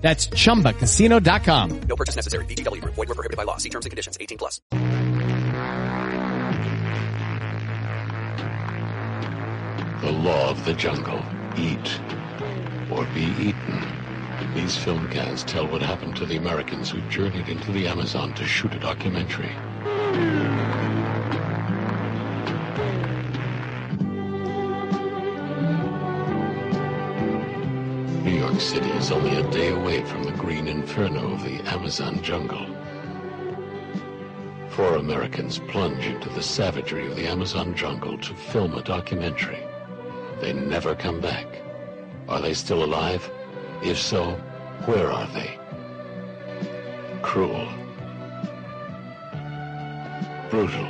That's ChumbaCasino.com. No purchase necessary. VGW Group. Void were prohibited by law. See terms and conditions. 18 plus. The law of the jungle. Eat or be eaten. These film cans tell what happened to the Americans who journeyed into the Amazon to shoot a documentary. New York City is only a day away from the green inferno of the Amazon jungle. Four Americans plunge into the savagery of the Amazon jungle to film a documentary. They never come back. Are they still alive? If so, where are they? Cruel. Brutal.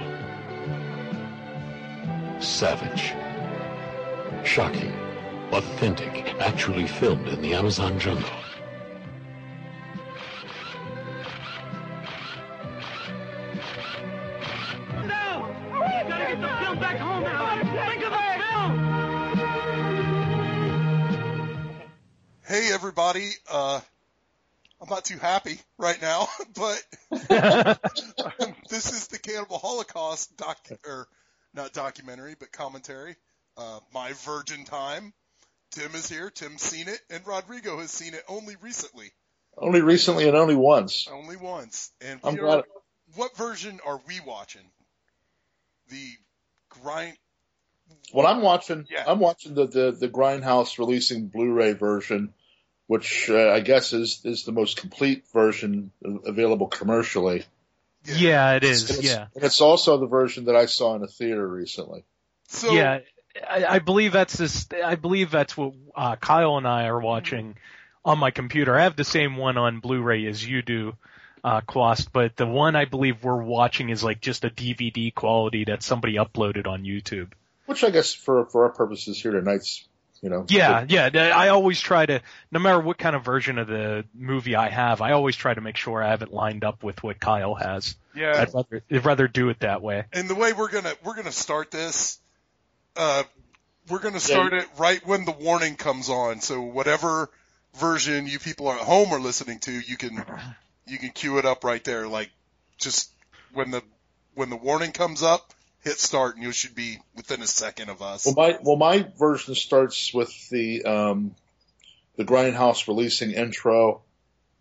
Savage. Shocking. Authentic. Actually filmed in the Amazon jungle. Hey everybody, uh, I'm not too happy right now, but this is the Cannibal Holocaust doc, or not documentary, but commentary. Uh, my virgin time. Tim is here. Tim's seen it, and Rodrigo has seen it only recently, Only recently and only once. only once. And I'm we glad- are, what version are we watching? The grind. Well, I'm watching. Yeah. I'm watching the, the the Grindhouse releasing Blu-ray version, which uh, I guess is is the most complete version available commercially. Yeah, it And it's, Yeah. and it's also the version that I saw in a theater recently. So yeah, I, I believe that's this. I believe that's what uh, Kyle and I are watching on my computer. I have the same one on Blu-ray as you do, uh, Quast, but the one I believe we're watching is like just a DVD quality that somebody uploaded on YouTube. Which I guess for for our purposes here tonight's, you know. Yeah, yeah. I always try to, no matter what kind of version of the movie I have, I always try to make sure I have it lined up with what Kyle has. yeah, I'd rather, I'd rather do it that way. and the way we're gonna we're gonna start this, uh, we're gonna start it right when the warning comes on. So whatever version you people at home are listening to, you can you can cue it up right there. Like just when the when the warning comes up, hit start, and you should be within a second of us. Well, my well, my version starts with the um, the Grindhouse releasing intro,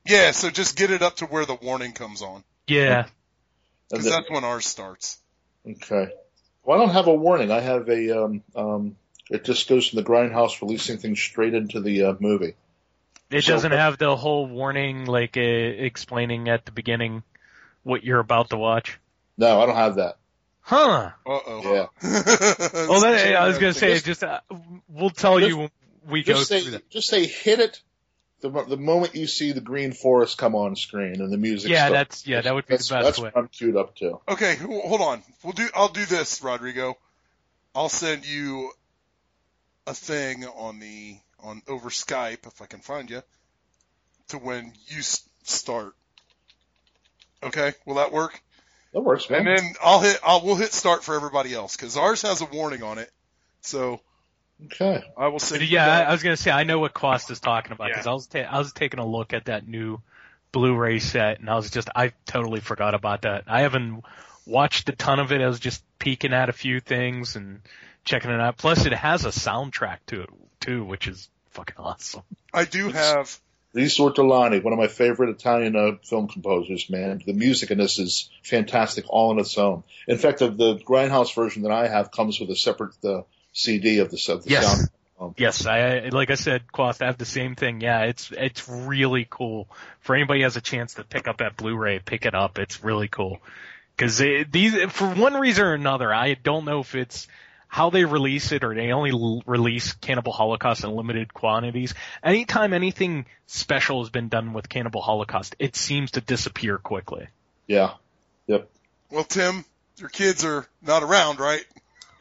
Yeah, so just get it up to where the warning comes on, Yeah. because that's when ours starts. okay. Well, I don't have a warning. I have a um, um, it just goes from the Grindhouse releasing things straight into the uh, movie. It So- doesn't have the whole warning, like uh, explaining at the beginning what you're about to watch. No, I don't have that. Huh? Uh oh. Yeah. Well, that, I was gonna say, Just- just uh, we'll tell just- you when we go Just through that. just say hit it the the moment you see the green forest come on screen and the music. Yeah, starts. that's yeah, that would be the best that's way. what I'm queued up to. Okay, hold on. We'll do. I'll do this, Rodrigo. I'll send you a thing on the on over Skype if I can find you to when you start. Okay, will that work? That works, man. And then I'll hit. I'll we'll hit start for everybody else because ours has a warning on it. So okay. I will send. But you yeah, I. I was gonna say I know what Quast is talking about because Yeah. I was ta- I was taking a look at that new Blu-ray set and I was just I totally forgot about that. I haven't watched a ton of it. I was just peeking at a few things and checking it out. Plus, it has a soundtrack to it too, which is fucking awesome. I do have. Riz Ortolani, one of my favorite Italian uh, film composers, man. The music in this is fantastic all on its own. In fact, the, the Grindhouse version that I have comes with a separate uh, CD of the, of the Yes. sound. Um, Yes, I like I said, Quast, I have the same thing. Yeah, it's it's really cool. For anybody who has a chance to pick up that Blu-ray, pick it up. It's really cool. Because these, for one reason or another, I don't know if it's how they release it or they only l- release Cannibal Holocaust in limited quantities. Anytime anything special has been done with Cannibal Holocaust, it seems to disappear quickly. Yeah. Yep. Well, Tim, your kids are not around, right?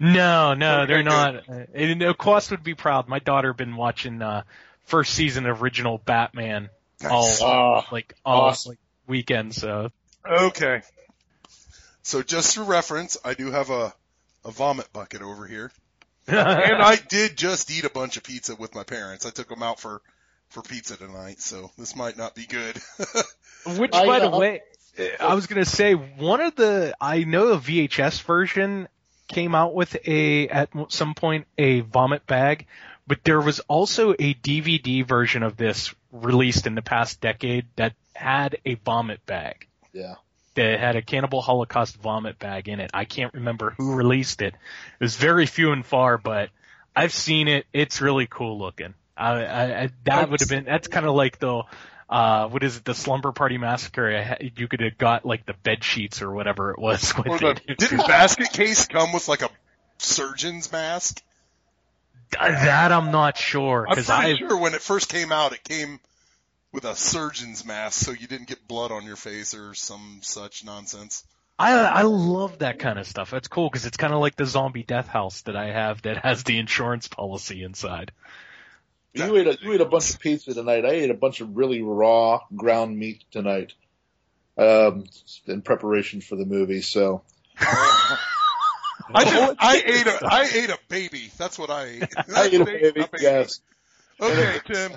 No, no, Okay, they're good. not. Uh, And uh, Quast would be proud. My daughter been watching uh first season of original Batman all Nice. Ah, like all awesome. like weekend. So Okay. So just for reference, I do have a, a vomit bucket over here. and I did just eat a bunch of pizza with my parents. I took them out for, for pizza tonight, so this might not be good. Which, I, by the uh, way, uh, I was gonna say one of the I know the VHS version came out with a at some point a vomit bag, but there was also a DVD version of this released in the past decade that had a vomit bag. yeah. That had a Cannibal Holocaust vomit bag in it. I can't remember who released it. It was very few and far, but I've seen it. It's really cool looking. I, I, I that would have been. That's kind of like the uh, what is it? The Slumber Party Massacre. I You could have got like the bed sheets or whatever it was. With the, it. didn't basket case come with like a surgeon's mask? that I'm not sure I'm pretty I sure when it first came out, it came with a surgeon's mask, so you didn't get blood on your face or some such nonsense. I I love that kind of stuff. That's cool because it's kind of like the zombie death house that I have that has the insurance policy inside. You ate a you ate a bunch of pizza tonight. I ate a bunch of really raw ground meat tonight, um, in preparation for the movie. So I just, I ate a I ate a baby. That's what I ate. I ate a baby. Yes. Okay, Tim.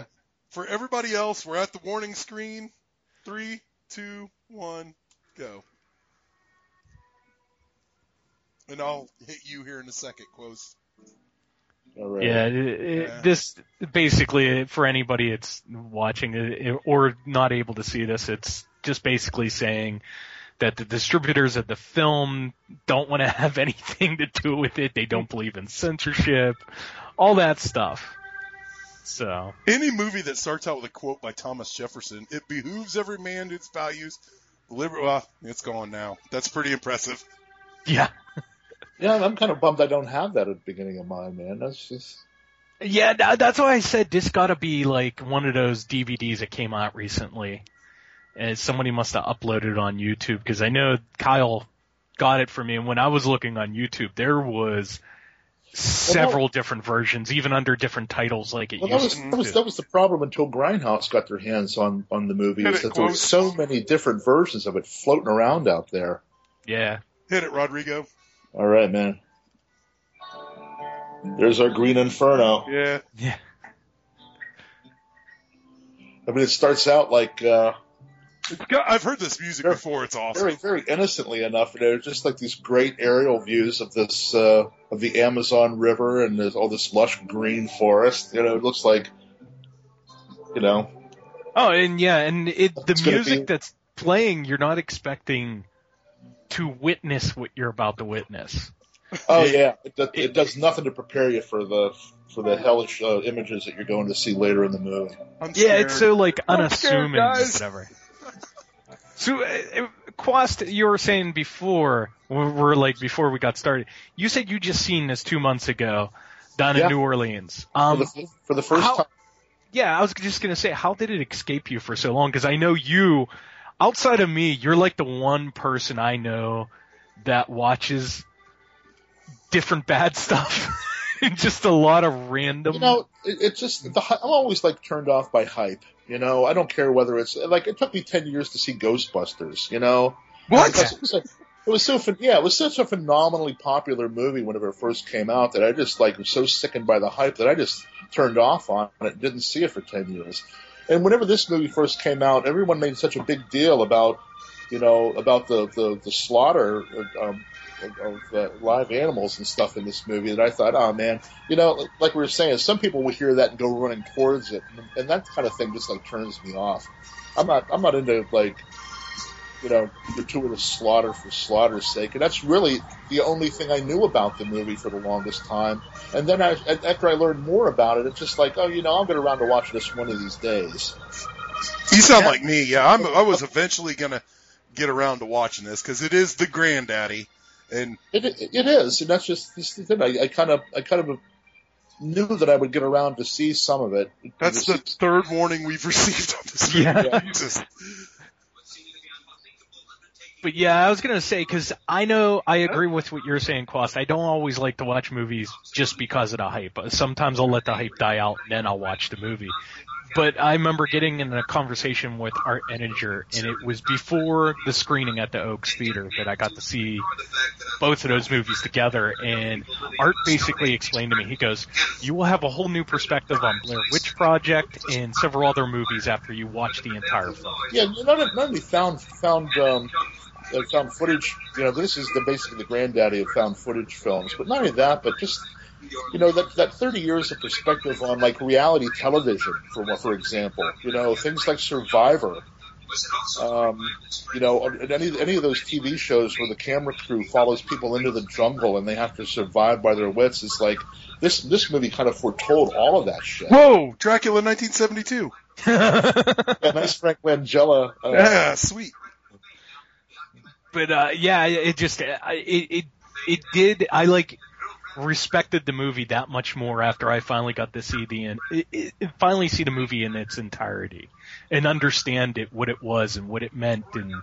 For everybody else, we're at the warning screen. Three, two, one, go. And I'll hit you here in a second, close. Oh, all right. Yeah, it, it, Yeah. this basically for anybody that's watching it, or not able to see this, it's just basically saying that the distributors of the film don't want to have anything to do with it. They don't believe in censorship, all that stuff. So Any movie that starts out with a quote by Thomas Jefferson, it behooves every man its values. Liber- well, it's gone now. That's pretty impressive. yeah, Yeah, I'm kind of bummed I don't have that at the beginning of mine, man. That's just yeah, that's why I said this got to be like one of those DVDs that came out recently, and somebody must have uploaded it on YouTube because I know Kyle got it for me, and when I was looking on YouTube, there was several different versions, even under different titles, like it well, that used was to. that was that was the problem until Grindhouse got their hands on on the movie. Is that there were so many different versions of it floating around out there. yeah, Hit it, Rodrigo. All right, man. There's our Green Inferno. Yeah. yeah, I mean, it starts out like uh, got, I've heard this music Very- before. It's awesome. very, very innocently enough. You know, just like these great aerial views of this uh, of the Amazon River and there's all this lush green forest. You know, it looks like, you know, Oh, and yeah, and it the music be- that's playing, you're not expecting to witness what you're about to witness. oh yeah, it, does- it does nothing to prepare you for the for the hellish uh, images that you're going to see later in the movie. I'm Yeah, scared. it's so like I'm scared, unassuming, whatever. So, uh, uh, Quast, you were saying before, we're, we're like before we got started. You said you just seen this two months ago down Yeah. in New Orleans. For Um, the, for the first how- time, yeah, I was just gonna say, how did it escape you for so long? Because I know you, outside of me, you're like the one person I know that watches different bad stuff. just a lot of random. you know, it, it just the, I'm always like turned off by hype. You know, I don't care whether it's like it took me ten years to see Ghostbusters. You know, What? It was, like- it was so yeah, it was such a phenomenally popular movie whenever it first came out that I just like was so sickened by the hype that I just turned off on it. and Didn't see it for ten years. And whenever this movie first came out, everyone made such a big deal about you know about the the, the slaughter of, um, of, uh, live animals and stuff in this movie that I thought, oh man, you know, like we were saying, some people will hear that and go running towards it, and, and that kind of thing just like turns me off. I'm not I'm not into like you know, gratuitous slaughter for slaughter's sake. And that's really the only thing I knew about the movie for the longest time. And then I, after I learned more about it, it's just like, oh, you know, I'll get around to watching this one of these days. You sound like me. Yeah, I'm, I was eventually gonna get around to watching this because it is the granddaddy, and It, it, it is, and that's just this the thing. I, I kind of, I kind of knew that I would get around to see some of it. that's the third warning we've received on this. Yeah. Yeah. Jesus. But yeah, I was gonna say because I know I agree with what you're saying, Quast. I don't always like to watch movies just because of the hype. Sometimes I'll let the hype die out, and then I'll watch the movie. But I remember getting in a conversation with Art Ettinger, and it was before the screening at the Oaks Theater that I got to see both of those movies together. And Art basically explained to me, he goes, "You will have a whole new perspective on Blair Witch Project and several other movies after you watch the entire film." Yeah, not, not only found found um, uh, found footage. You know, this is the basically the granddaddy of found footage films. But not only that, but just you know that that 30 years of perspective on like reality television, for for example. You know, things like Survivor. Um, you know, any any of those TV shows where the camera crew follows people into the jungle and they have to survive by their wits. It's like this this movie kind of foretold all of that shit. Whoa, Dracula 1972. Yeah, nice Frank Langella. Uh, Yeah, sweet. But uh yeah it just it it it did i like respected the movie that much more after i finally got to see the it, it, it- finally see the movie in its entirety and understand it what it was and what it meant and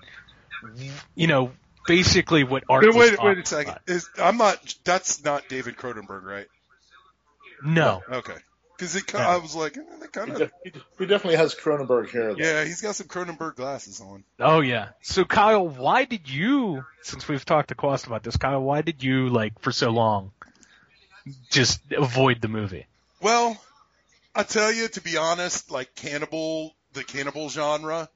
you know basically what art Wait, wait, wait a second. Is, I'm not. That's not David Cronenberg, right? no Okay. Because it, Yeah. I was like, eh, kind he, of. he de- he definitely has Cronenberg hair. though. Yeah, he's got some Cronenberg glasses on. oh yeah so kyle why did you since we've talked to Quast about this kyle why did you like for so long just avoid the movie Well, I tell you, to be honest, like cannibal, the cannibal genre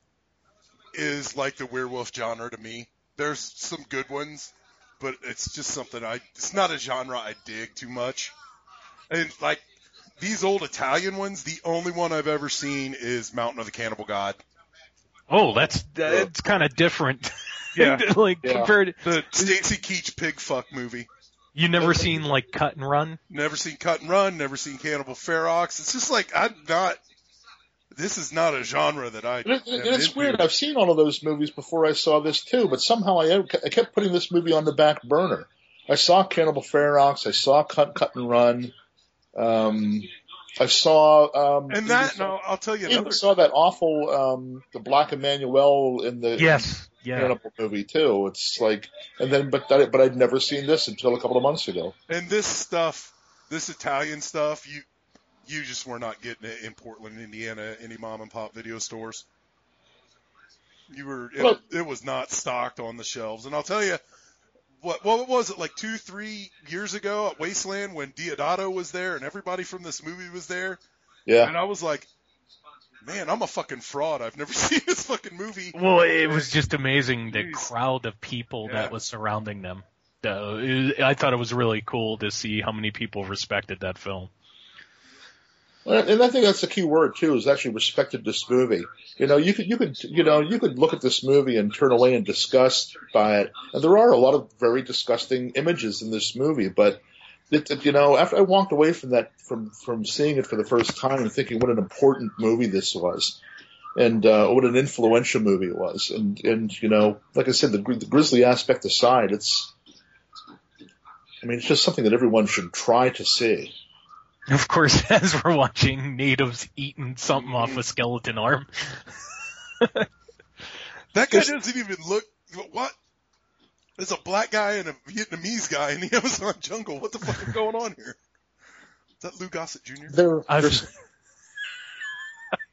is like the werewolf genre to me. There's some good ones, but it's just something I, it's not a genre I dig too much. And like these old Italian ones, the only one I've ever seen is Mountain of the Cannibal God. Oh, that's that's kind of different. Yeah. like Yeah. compared, to The Stacy Keach pig fuck movie. you never seen like Cut and Run? Never seen Cut and Run, never seen Cannibal Ferox. It's just like I'm not. This is not a genre that I. And it- it's into. weird. I've seen all of those movies before I saw this too, but somehow I, I kept putting this movie on the back burner. I saw Cannibal Ferox. I saw Cut, Cut and Run. Um, I saw. Um, And that, even no, I'll tell you saw, even another. saw that awful um, the Black Emmanuel in the Yes. Yeah. Cannibal movie too. It's like, and then but that, but I'd never seen this until a couple of months ago. And this stuff, this Italian stuff, you you just were not getting it in Portland, Indiana, any mom and pop video stores. You were it, Well- it was not stocked on the shelves. And I'll tell you what what was it like 2 3 years ago at Wasteland when Deodato was there and everybody from this movie was there Yeah. and I was like Man, I'm a fucking fraud. I've never seen this fucking movie. Well, it was just amazing the Jeez. crowd of people Yeah. that was surrounding them. Uh, it- I thought it was really cool to see how many people respected that film. And I think that's the key word too, is actually respected this movie. You know, you could, you could, you know, you could look at this movie and turn away in disgust by it. And there are a lot of very disgusting images in this movie, but it, it- you know, after I walked away from that, from, from seeing it for the first time and thinking what an important movie this was and, uh, what an influential movie it was. And, and, you know, like I said, the, the grisly aspect aside, it's, I mean, it's just something that everyone should try to see. Of course, as we're watching natives eating something off a mm-hmm. skeleton arm. That guy doesn't even look what there's a black guy and a Vietnamese guy in the Amazon jungle. What the fuck is going on here? Is that Lou Gossett Jr.? There, I've- there's,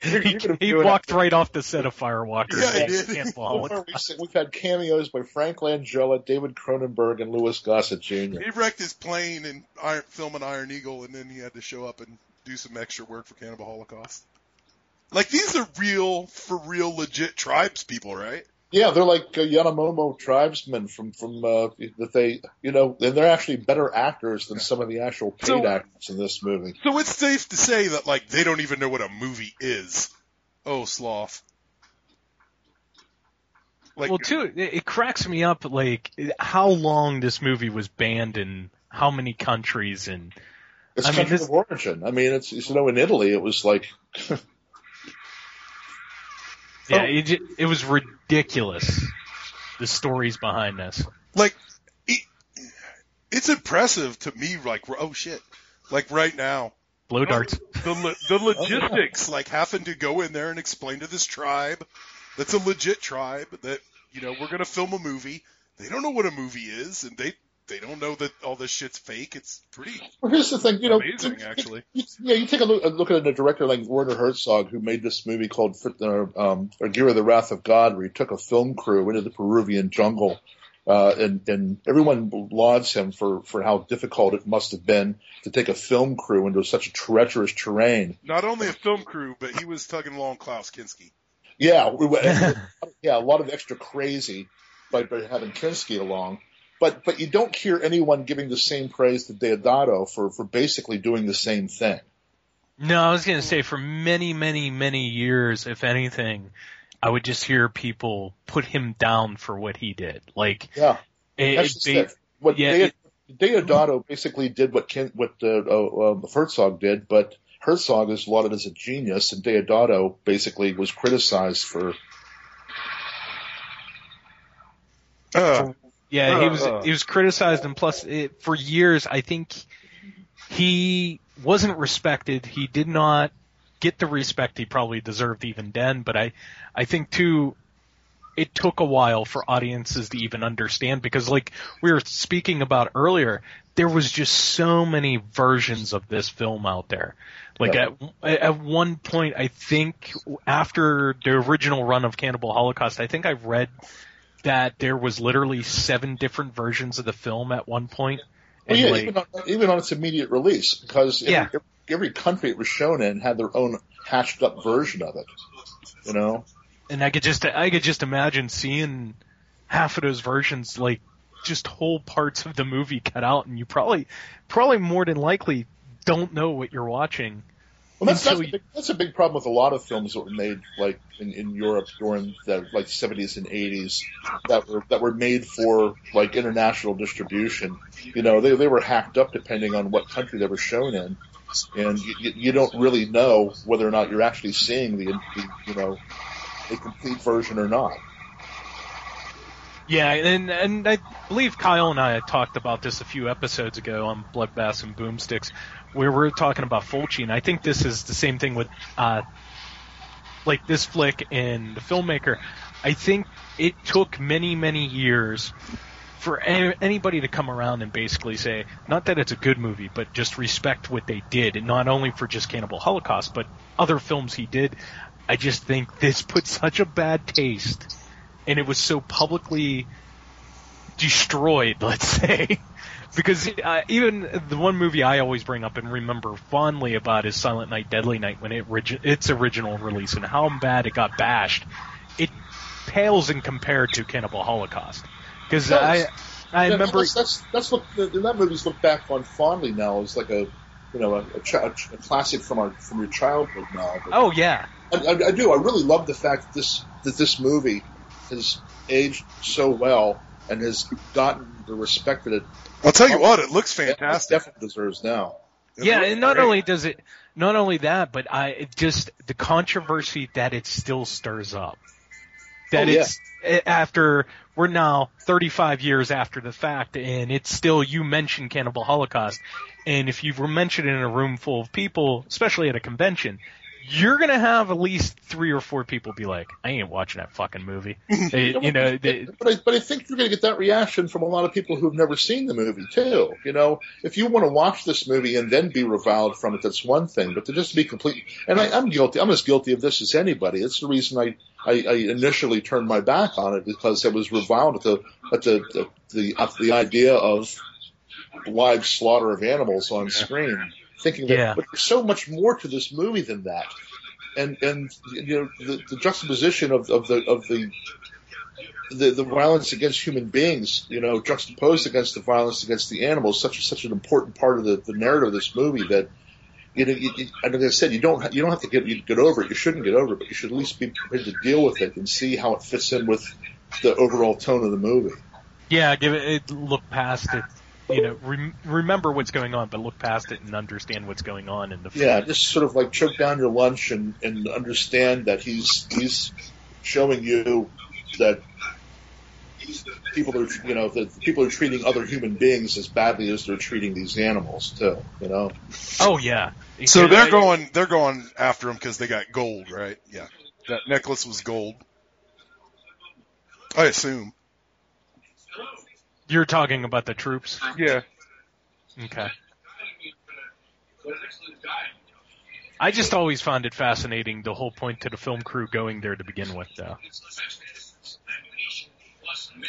he you're gonna he do walked right off the set of Firewalker. Yeah, he did. can't So follow it. far, we've, we've had cameos by Frank Langella, David Cronenberg, and Louis Gossett Jr. He wrecked his plane and Iron, filming Iron Eagle, and then he had to show up and do some extra work for Cannibal Holocaust. Like these are real, for real, legit tribes people, right? Yeah, they're like uh, Yanomamo tribesmen from from uh, that they, you know, and they're actually better actors than some of the actual paid So- actors in this movie. So it's safe to say that like they don't even know what a movie is. Oh, sloth. Like, well, too, it, it cracks me up like how long this movie was banned in how many countries and It's I mean, country this- of origin. I mean, it's, it's you know in Italy it was like yeah, Oh. it it was ridiculous. The stories behind this. like it, it's impressive to me. Like, oh shit, like right now, Blow darts. the lo- the oh. logistics, like having to go in there and explain to this tribe that's a legit tribe that you know, we're going to film a movie. They don't know what a movie is, and they they don't know that all this shit's fake. It's pretty Well, here's the thing, you know, amazing, actually. you- yeah, you take a look, a look at a director like Werner Herzog, who made this movie called uh, um, Aguirre, the Wrath of God, where he took a film crew into the Peruvian jungle, uh, and, and everyone lauds him for, for how difficult it must have been to take a film crew into such a treacherous terrain. Not only a film crew, but he was tugging along Klaus Kinski. Yeah, we- yeah, a lot of extra crazy by, by having Kinski along. But but you don't hear anyone giving the same praise to Deodato for, for basically doing the same thing. No, I was going to say for many, many, many years, if anything, I would just hear people put him down for what he did. Like, Yeah. it, That's it just it. What yeah, Deo- it- Deodato basically did what Ken, what uh, uh, uh, Herzog did, but Herzog is lauded as a genius, and Deodato basically was criticized for. Uh, Yeah, he was uh. he was criticized, and plus, it, for years, I think he wasn't respected. He did not get the respect he probably deserved even then. But I, I think too, it took a while for audiences to even understand because, like we were speaking about earlier, there was just so many versions of this film out there. Like Yeah. at at one point, I think after the original run of Cannibal Holocaust, I think I read that there was literally seven different versions of the film at one point. Well, And yeah, like, even on, even on its immediate release, because every, Yeah. every country it was shown in had their own hatched up version of it. You know, and I could just I could just imagine seeing half of those versions like just whole parts of the movie cut out, and you probably probably more than likely don't know what you're watching. Well, that's that's a, big, that's a big problem with a lot of films that were made like in, in Europe during the like 70s and 80s that were that were made for like international distribution. You know, they they were hacked up depending on what country they were shown in, and you, you, you don't really know whether or not you're actually seeing the, the you know a complete version or not. Yeah, and and I believe Kyle and I had talked about this a few episodes ago on Bloodbaths and Boomsticks, where we're talking about Fulci, and I think this is the same thing with uh, like this flick and the filmmaker. I think it took many many years for any, anybody to come around and basically say, not that it's a good movie, but just respect what they did, and not only for just Cannibal Holocaust, but other films he did. I just think this put such a bad taste, and it was so publicly destroyed, let's say. Because uh, even the one movie I always bring up and remember fondly about is Silent Night, Deadly Night when it origi- its original release and how bad it got bashed. It pales in compared to Cannibal Holocaust. Because I, I Yeah, remember, that's that's, that's what the, that movie's looked back on fondly now as like a you know a, a, ch- a classic from our from your childhood now. But oh yeah, I, I, I do. I really love the fact that this that this movie has aged so well and has gotten the respect that it I'll tell you what, it looks it fantastic. definitely deserves now. It yeah, and not great. only does it, not only that, but I it just the controversy that it still stirs up. That Oh, it's eh, after we're now 35 years after the fact, and it's still you mentioned Cannibal Holocaust, and if you were mentioned in a room full of people, especially at a convention. You're gonna have at least three or four people be like, "I ain't watching that fucking movie." You know, they, But I, but I think you're going to get that reaction from a lot of people who've never seen the movie too. You know, if you want to watch this movie and then be reviled from it, that's one thing. But to just be complete, and I, I'm guilty. I'm as guilty of this as anybody. It's the reason I, I, I initially turned my back on it because I was reviled at the at the the the, at the idea of live slaughter of animals on screen, thinking that Yeah. but there's so much more to this movie than that. And and you know the, the juxtaposition of, of the of the the, the violence against human beings, you know, juxtaposed against the violence against the animals, such such an important part of the, the narrative of this movie that, you know, you, you, and like I said, you don't you don't have to get you get over it. You shouldn't get over it, but you should at least be prepared to deal with it and see how it fits in with the overall tone of the movie. Yeah, give it, it look past it. You know, rem- remember what's going on, but look past it and understand what's going on in the film. Yeah, just sort of like choke down your lunch and and understand that he's he's showing you that people are you know that people are treating other human beings as badly as they're treating these animals too. You know. Oh yeah. So they're going, they're going after him because they got gold, right? Yeah. That necklace was gold. I assume. You're talking about the troops. Yeah. Okay. I just always found it fascinating the whole point to the film crew going there to begin with, though.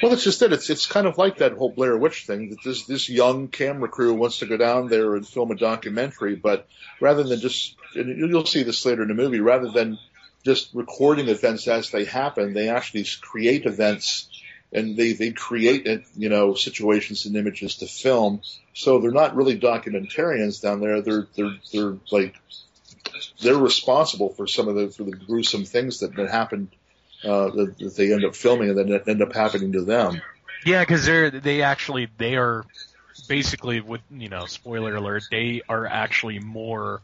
Well, that's just it. It's it's kind of like that whole Blair Witch thing. That this this young camera crew wants to go down there and film a documentary, but rather than just and you'll see this later in the movie, rather than just recording events as they happen, they actually create events and they they create you know situations and images to film. So they're not really documentarians down there. They're they're they're like they're responsible for some of the for the gruesome things that that happened uh, that, that they end up filming and then end up happening to them. Yeah, because they're they actually they are basically with you know spoiler alert they are actually more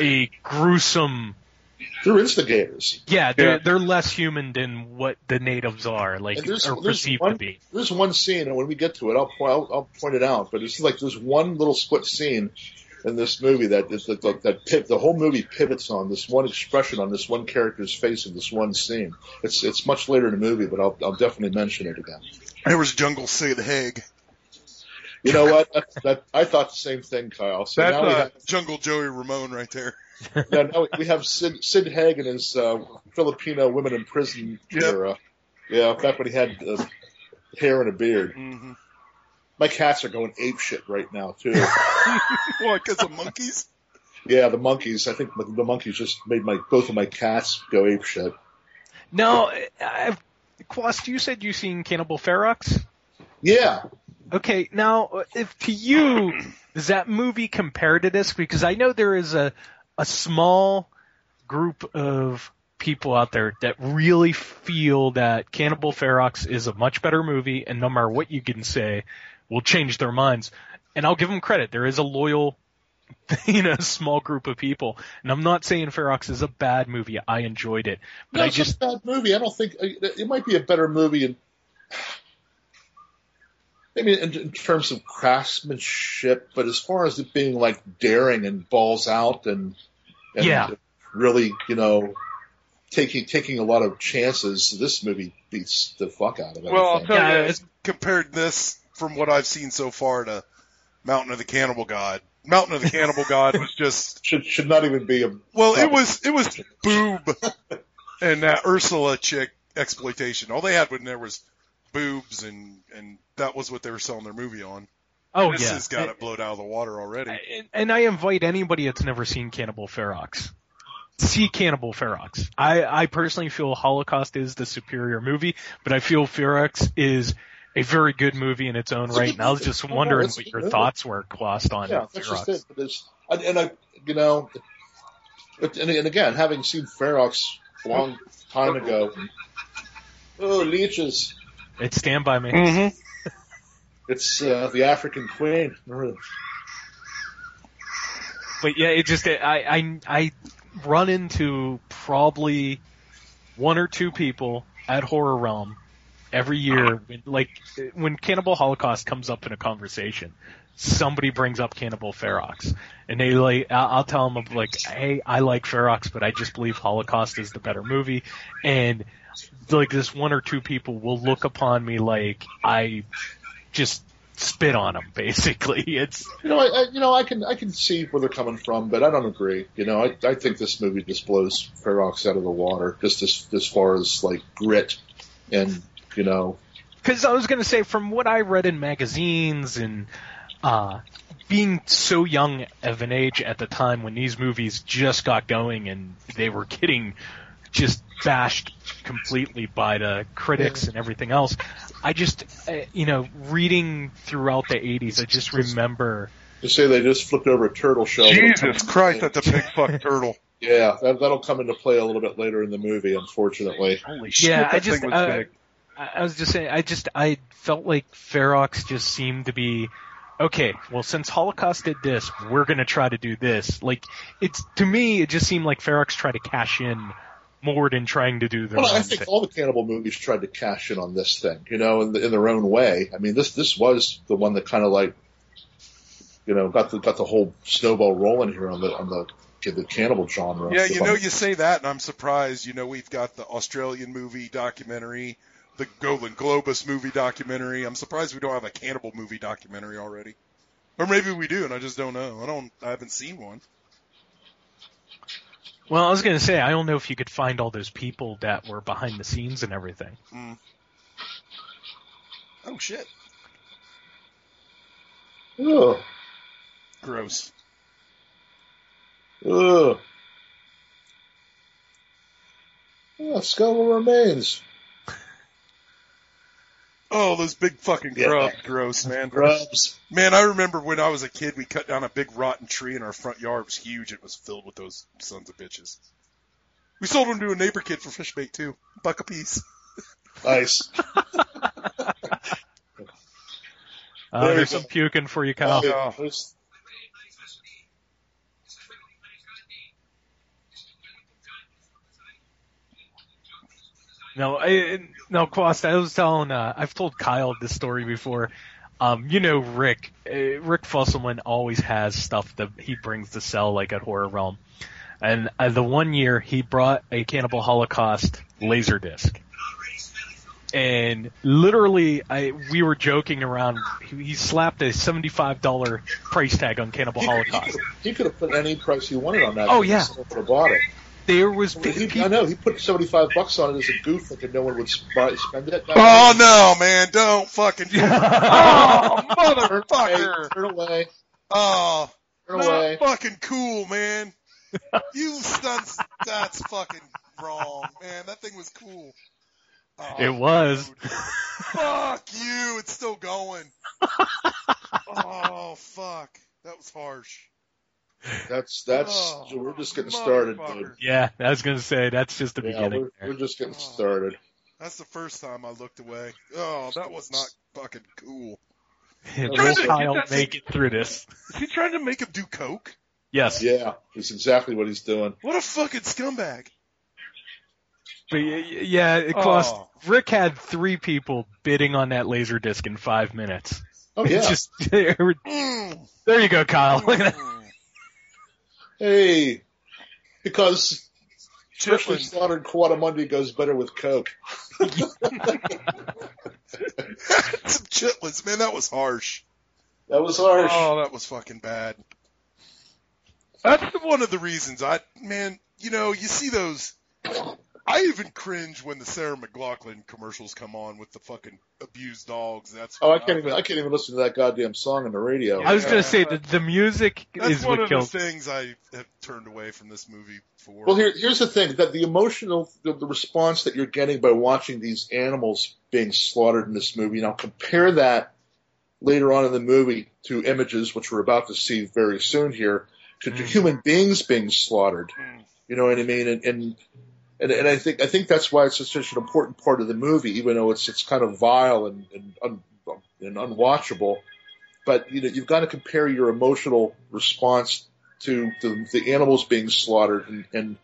a gruesome They're instigators. yeah they're Yeah. they're less human than what the natives are like And there's- or there's perceived one- to be There's one scene, and when we get to it, I'll, po- I'll, I'll point it out. But it's like there's one little split scene in this movie that is that that, that pit, the whole movie pivots on this one expression on this one character's face in this one scene. It's it's much later in the movie, but I'll I'll definitely mention it again. There was Jungle Sid Haig. You know what? That, that I thought the same thing, Kyle. So That's now we uh, have Jungle Joey Ramone right there. yeah, now we have Sid Sid Haig and his uh, Filipino women in prison Yep. era. Yeah, back when he had uh, hair and a beard. Mm-hmm. My cats are going ape shit right now too. What? Because of monkeys? Yeah, the monkeys. I think the the monkeys just made my both of my cats go ape shit. no I've, Quast you said you seen Cannibal Ferox Yeah, okay now uh, if to you does that movie compare to this because I know there is a a small group of people out there that really feel that Cannibal Ferox is a much better movie, and no matter what you can say, will change their minds. And I'll give them credit. There is a loyal, you know, small group of people. And I'm not saying Ferox is a bad movie. I enjoyed it, but no, I it's just a bad movie. I don't think it it might be a better movie in maybe in, in terms of craftsmanship, but as far as it being like daring and balls out and, and Yeah. really, you know, taking taking a lot of chances, this movie beats the fuck out of it. Well, I'll tell Yeah, you, it's- compared this from what I've seen so far to Mountain of the Cannibal God. Mountain of the Cannibal God was just should should not even be a well, it was it was boob and that Ursula chick exploitation. All they had when there was boobs and and that was what they were selling their movie on. oh this yeah. has got it blowed out of the water already. And- and I invite anybody that's never seen Cannibal Ferox. See Cannibal Ferox. I, I personally feel Holocaust is the superior movie, but I feel Ferox is a very good movie in its own right. And I was just No, no, wondering what your thoughts were, Quast, on Yeah, that's Ferox. just it. It's, and, and I, you know, but, and, and again, having seen Ferox a long time ago, oh, leeches. It's Stand By Me. Mm-hmm. It's uh, the African Queen. But yeah, it just, I, I, I run into probably one or two people at Horror Realm every year, when, like, when Cannibal Holocaust comes up in a conversation, somebody brings up Cannibal Ferox. And they like, I'll, I'll tell them like, hey, I like Ferox, but I just believe Holocaust is the better movie. And like this one or two people will look upon me like I just spit on them, basically. It's, You know, I, I, you know, I can, I can see where they're coming from, but I don't agree. You know, I, I think this movie just blows Ferox out of the water, just as, as far as like grit and, you know, Because I was going to say, from what I read in magazines and uh, being so young of an age at the time when these movies just got going and they were getting just bashed completely by the critics and everything else, I just, uh, you know, reading throughout the 80s, I just remember. to say they just flipped over a turtle shell. Jesus Christ, that's a big fuck turtle. Yeah, that, that'll come into play a little bit later in the movie, unfortunately. Holy shit, Yeah, that I just, thing was uh, big. I I was just saying, I just, I felt like Ferox just seemed to be, okay, well, since Holocaust did this, we're gonna try to do this. Like, it's, to me, it just seemed like Ferox tried to cash in more than trying to do their Well, I think thing. all the cannibal movies tried to cash in on this thing, you know, in, the, in their own way. I mean, this this was the one that kind of like, you know, got the got the whole snowball rolling here on the on the the cannibal genre. Yeah, The you one- know, you say that, and I'm surprised. You know, we've got the Australian movie documentary the Golan Globus movie documentary. I'm surprised we don't have a cannibal movie documentary already. Or maybe we do and I just don't know. I don't, I haven't seen one. Well, I was gonna say I don't know if you could find all those people that were behind the scenes and everything. Mm. Oh shit. Ugh. Gross. Ugh. Oh, skeletal remains. Oh, those big fucking Yeah. Gross, man. Grubs. Man, I remember when I was a kid, we cut down a big rotten tree in our front yard. It was huge. It was filled with those sons of bitches. We sold them to a neighbor kid for fish bait too. Buck a piece. Nice. Uh, there's some puking for you, Kyle. Yeah. There's- No, I, no, Quast, I was telling, uh, I've told Kyle this story before. Um, you know, Rick, uh, Rick Fusselman always has stuff that he brings to sell, like at Horror Realm. And uh, the one year he brought a Cannibal Holocaust laser disc. And literally, I, we were joking around. He, he slapped a seventy-five dollar price tag on Cannibal Holocaust. he could have put any price he wanted on that. Oh, yeah. would have bought it. There was He, pe- I know he put seventy five bucks on it as a goof, thinking no one would buy, spend it. Oh no, man! Don't fucking. oh, Turn away, motherfucker! turn away, Oh, turn not away. fucking cool, man. You stunts. That's fucking wrong, man. That thing was cool. Oh, It was. dude. Fuck you! It's still going. oh fuck! That was harsh. That's that's Oh, we're just getting started, dude. Yeah, I was gonna say that's just the Yeah, beginning. we're, we're just getting Oh. started. That's the first time I looked away. Oh, that was not fucking cool. Will Trying to- Kyle make it through this? Is he trying to make him do coke? Yes. Yeah, it's exactly what he's doing. What a fucking scumbag! But y- y- yeah, it cost. Oh. Rick had three people bidding on that laser disc in five minutes. Oh It's yeah. just there Mm. you go, Kyle. Look at that. Mm. Hey, because freshly Chitlins. slaughtered coatimundi goes better with Coke. Some chitlins, man. That was harsh. That was harsh. Oh, that was fucking bad. That's one of the reasons I, man, you know, you see those. I even cringe when the Sarah McLachlan commercials come on with the fucking abused dogs. That's Oh, I can't even I can't even listen to that goddamn song on the radio. I was gonna say the, the music That's is one what of kills. the things I have turned away from this movie for. Well, here, here's the thing: that the emotional, the, the response that you're getting by watching these animals being slaughtered in this movie. Now, compare that later on in the movie to images which we're about to see very soon here to, to Mm. human beings being slaughtered. Mm. You know what I mean? And, and and and I think I think that's why it's such an important part of the movie, even though it's it's kind of vile and and, un, and unwatchable. But you know, you've got to compare your emotional response to the, the animals being slaughtered and, and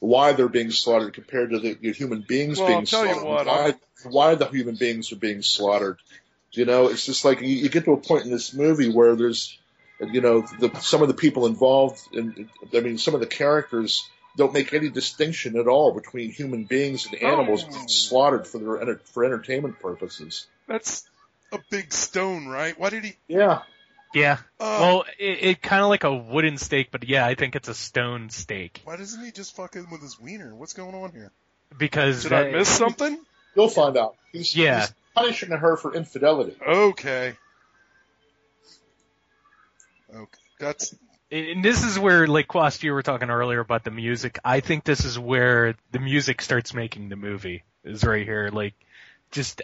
why they're being slaughtered compared to the, human beings Well, being I'll tell you slaughtered. what, why, why the human beings are being slaughtered. You know, it's just like you, you get to a point in this movie where there's, you know, the, some of the people involved, and I mean, some of the characters don't make any distinction at all between human beings and animals Oh. being slaughtered for their enter, for entertainment purposes. That's a big stone, right? Why did he? Yeah, Yeah. Uh, Well, it, it kind of like a wooden stake, but yeah, I think it's a stone stake why doesn't he just fucking with his wiener? What's going on here? because Did I that- miss something? you'll find out. He's, Yeah. he's punishing her for infidelity. Okay. Okay. That's And this is where, like Quast, you were talking earlier about the music. I think this is where the music starts making the movie. Is right here. Like, just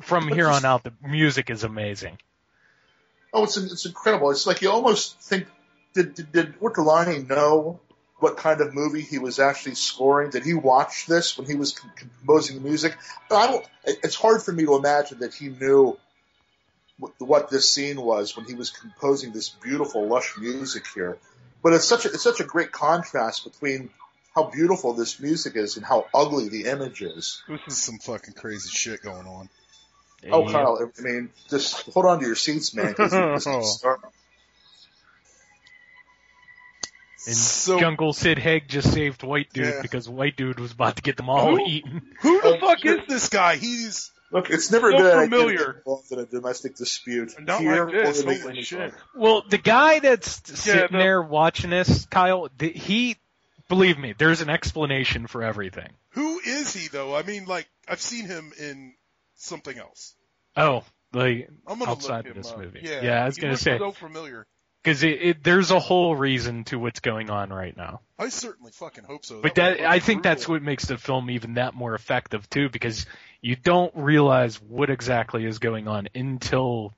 from But here just- on out, the music is amazing. Oh, it's it's incredible. It's like you almost think did did, did Ortolani know what kind of movie he was actually scoring? Did he watch this when he was composing the music? I don't. It's hard for me to imagine that he knew what, what this scene was when he was composing this beautiful, lush music here. But it's such a it's such a great contrast between how beautiful this music is and how ugly the image is. this is some fucking crazy shit going on. Oh, Kyle, I mean, just hold on to your seats, man. 'cause this is start- oh. And So Jungle Sid Haig just saved White Dude Yeah. because White Dude was about to get them all Who? eaten. who the Oh, fuck here- is this guy? He's Look, it's never So a good idea to familiar. involved in a domestic dispute. Not here like this. or in the Holy shit. Well, the guy that's sitting the- there watching this, Kyle, he, believe me, there's an explanation for everything. Who is he though? I mean, like I've seen him in something else. Oh, like I'm outside look of this up. movie. Yeah, I was he gonna say so familiar. Because it, it, there's a whole reason to what's going on right now. I certainly fucking hope so. But That that I think that's what makes the film even that more effective too, because you don't realize what exactly is going on until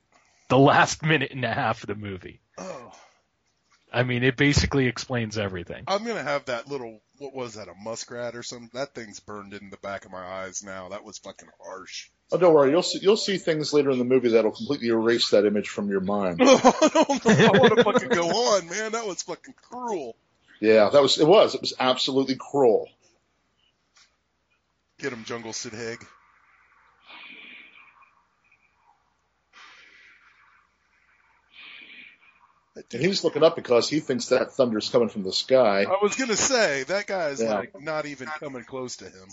the last minute and a half of the movie. Oh, I mean, it basically explains everything. I'm gonna have that little. What was that? A muskrat or something? That thing's burned in the back of my eyes now. That was fucking harsh. Oh, don't worry. You'll see. You'll see things later in the movie that'll completely erase that image from your mind. I don't know. I want to fucking go on, man. That was fucking cruel. Yeah, that was. It was. It was absolutely cruel. Get him, Jungle Sid Haig. And he's looking up because he thinks that thunder's coming from the sky. I was gonna say that guy's Yeah. like not even coming close to him.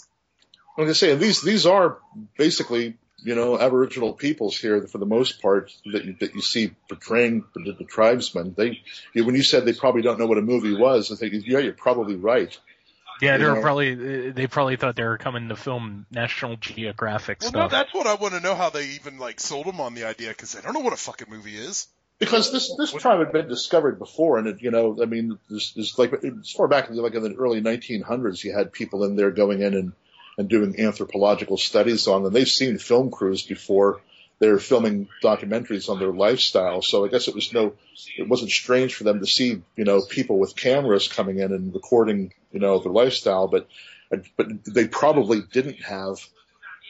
Like I say, these these are basically you know Aboriginal peoples here for the most part that you, that you see portraying the, the tribesmen. They you, when you said they probably don't know what a movie was, I think yeah, you're probably right. Yeah, they You were know? probably they probably thought they were coming to film National Geographic Well, no, that's what I want to know how they even like sold them on the idea because they don't know what a fucking movie is. Because this this tribe had been discovered before, and it, you know, I mean, there's, there's like as far back as like in the early 1900s, you had people in there going in and and doing anthropological studies on them. They've seen film crews before. They're filming documentaries on their lifestyle, so I guess it was no, it wasn't strange for them to see, you know, people with cameras coming in and recording, you know, their lifestyle. But but they probably didn't have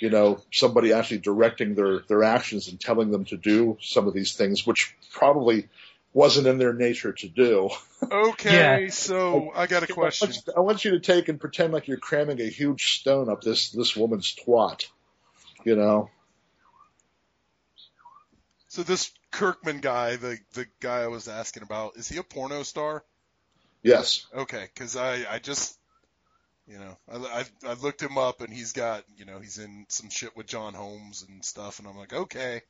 you know, somebody actually directing their, their actions and telling them to do some of these things, which probably wasn't in their nature to do. Okay, Yeah. so I got a question. want, you, I want you to take and pretend like you're cramming a huge stone up this, this woman's twat. You know? So this Kerman guy, the the guy I was asking about, is he a porno star? Yes. Okay, because I I just you know I, I I looked him up and he's got you know he's in some shit with John Holmes and stuff and I'm like okay.